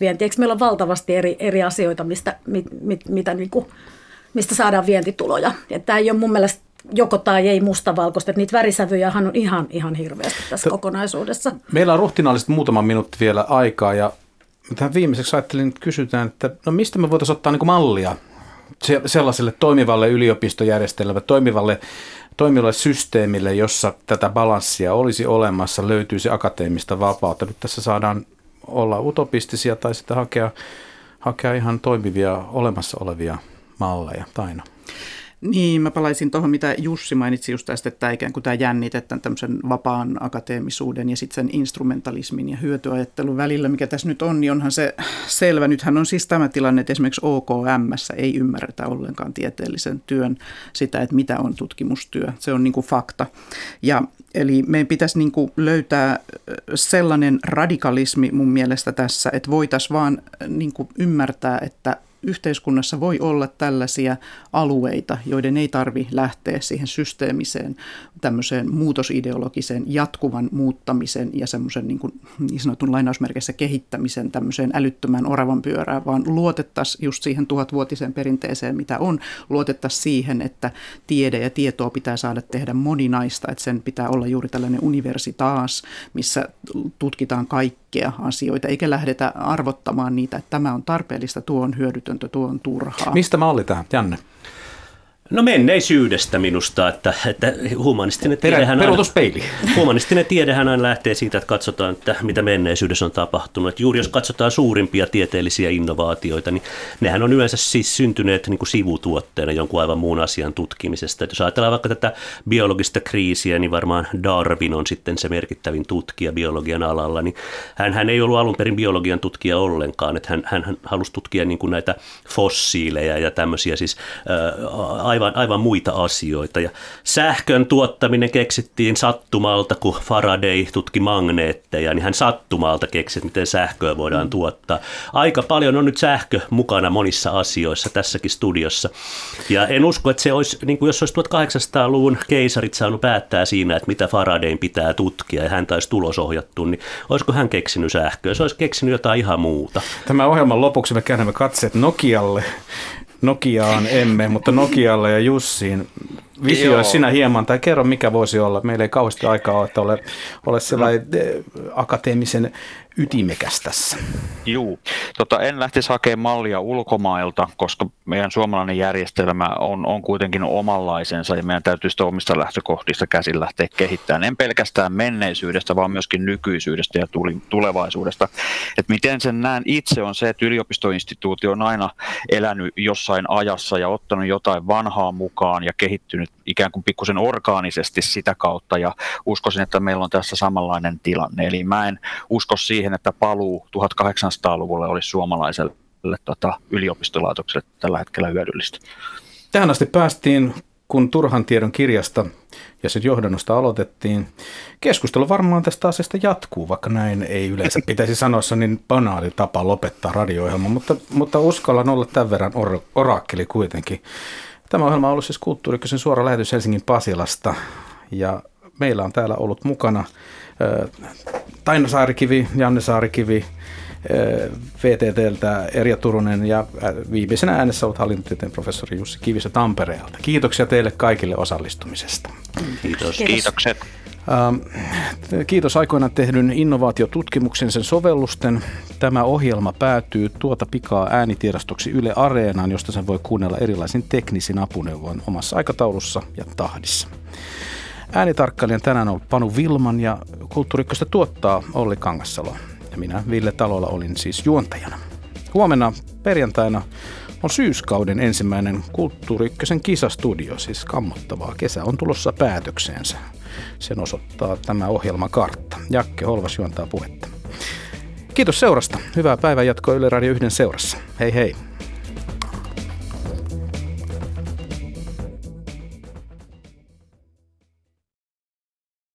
Speaker 1: koulutusvienti, eikö meillä ole valtavasti eri, eri asioita, mistä, mit, mit, mitä niin kuin, mistä saadaan vientituloja. Tämä ei ole mun mielestä joko tai ei mustavalkoista, että niitä värisävyjä on ihan, ihan hirveästi tässä T- kokonaisuudessa.
Speaker 2: Meillä on ruhtinaallisesti muutama minuutti vielä aikaa ja tähän viimeiseksi ajattelin, että kysytään, että no mistä me voitaisiin ottaa niin mallia sellaiselle toimivalle yliopistojärjestelmälle, toimivalle, toimivalle systeemille, jossa tätä balanssia olisi olemassa, löytyisi akateemista vapautta. Nyt tässä saadaan olla utopistisia tai sitten hakea, hakea ihan toimivia olemassa olevia malleja. Taina.
Speaker 3: Niin, mä palaisin tuohon, mitä Jussi mainitsi just tästä, että ikään kuin tämä jännite tämän tämmöisen vapaan akateemisuuden ja sitten sen instrumentalismin ja hyötyajattelun välillä, mikä tässä nyt on, niin onhan se selvä. Nythän on siis tämä tilanne, että esimerkiksi OKM ei ymmärretä ollenkaan tieteellisen työn sitä, että mitä on tutkimustyö. Se on niin kuin fakta. Ja Eli meidän pitäisi niin kuin löytää sellainen radikalismi mun mielestä tässä, että voitaisiin vaan niin kuin ymmärtää, että yhteiskunnassa voi olla tällaisia alueita, joiden ei tarvi lähteä siihen systeemiseen tämmöiseen muutosideologiseen jatkuvan muuttamisen ja semmoisen niin, kuin, niin sanotun lainausmerkeissä kehittämisen tämmöiseen älyttömään oravan pyörään, vaan luotettaisiin just siihen tuhatvuotiseen perinteeseen, mitä on. Luotettaisiin siihen, että tiede ja tietoa pitää saada tehdä moninaista, että sen pitää olla juuri tällainen universitaas, missä tutkitaan kaikkea asioita, eikä lähdetä arvottamaan niitä, että tämä on tarpeellista, tuo on hyödytöntä, tuo on turhaa.
Speaker 2: Mistä malli tähän, Janne?
Speaker 4: No menneisyydestä minusta, että, että humanistinen tiedehän, aina, humanistinen tiedehän aina lähtee siitä, että katsotaan, että mitä menneisyydessä on tapahtunut. Että juuri jos katsotaan suurimpia tieteellisiä innovaatioita, niin nehän on yleensä siis syntyneet niin kuin sivutuotteena jonkun aivan muun asian tutkimisesta. Että jos ajatellaan vaikka tätä biologista kriisiä, niin varmaan Darwin on sitten se merkittävin tutkija biologian alalla. Niin hän, hän ei ollut alun perin biologian tutkija ollenkaan, että hän, hän, hän halusi tutkia niin kuin näitä fossiileja ja tämmöisiä siis äh, aivan aivan, muita asioita. Ja sähkön tuottaminen keksittiin sattumalta, kun Faraday tutki magneetteja, niin hän sattumalta keksi, miten sähköä voidaan mm. tuottaa. Aika paljon on nyt sähkö mukana monissa asioissa tässäkin studiossa. Ja en usko, että se olisi, niin kuin jos olisi 1800-luvun keisarit saanut päättää siinä, että mitä Faradayn pitää tutkia ja hän taisi tulosohjattu, niin olisiko hän keksinyt sähköä? Se olisi keksinyt jotain ihan muuta.
Speaker 2: Tämän ohjelman lopuksi me käännämme katseet Nokialle. Nokiaan emme, mutta Nokialle ja Jussiin. Visioi sinä hieman tai kerro mikä voisi olla. Meillä ei kauheasti aikaa ole, että ole, ole sellainen no. akateemisen ytimekäs tässä.
Speaker 5: Juu, tota, en lähtisi hakemaan mallia ulkomailta, koska meidän suomalainen järjestelmä on, on kuitenkin omanlaisensa ja meidän täytyy sitä omista lähtökohdista käsin lähteä kehittämään. En pelkästään menneisyydestä, vaan myöskin nykyisyydestä ja tulevaisuudesta. Et miten sen näen itse on se, että yliopistoinstituutio on aina elänyt jossain ajassa ja ottanut jotain vanhaa mukaan ja kehittynyt ikään kuin pikkusen orgaanisesti sitä kautta ja uskoisin, että meillä on tässä samanlainen tilanne. Eli mä en usko siihen, että paluu 1800-luvulle olisi suomalaiselle tota, yliopistolaitokselle tällä hetkellä hyödyllistä.
Speaker 2: Tähän asti päästiin, kun Turhan tiedon kirjasta ja sen johdannosta aloitettiin. Keskustelu varmaan tästä asiasta jatkuu, vaikka näin ei yleensä pitäisi sanoa, se on niin banaali tapa lopettaa radio mutta, mutta uskallan olla tämän verran or- orakkeli kuitenkin. Tämä ohjelma on ollut siis Kulttuurikysen suora lähetys Helsingin Pasilasta ja meillä on täällä ollut mukana Taina Saarikivi, Janne Saarikivi, VTTltä Erja Turunen ja viimeisenä äänessä ollut hallintotieteen professori Jussi Kivisä Tampereelta. Kiitoksia teille kaikille osallistumisesta.
Speaker 4: Kiitos.
Speaker 5: Kiitokset.
Speaker 2: Kiitos aikoinaan tehdyn innovaatiotutkimuksen sen sovellusten. Tämä ohjelma päätyy tuota pikaa äänitiedostoksi Yle Areenaan, josta sen voi kuunnella erilaisin teknisin apuneuvoin omassa aikataulussa ja tahdissa. Äänitarkkailijan tänään on Panu Vilman ja Kulttuurikköstä tuottaa Olli Kangassalo. Ja minä Ville Talolla olin siis juontajana. Huomenna perjantaina on syyskauden ensimmäinen Kulttuuri kisastudio, siis kammottavaa. Kesä on tulossa päätökseensä. Sen osoittaa tämä ohjelmakartta. Jakke Holvas juontaa puhetta. Kiitos seurasta. Hyvää päivänjatkoa Yle Radio 1 seurassa. Hei hei.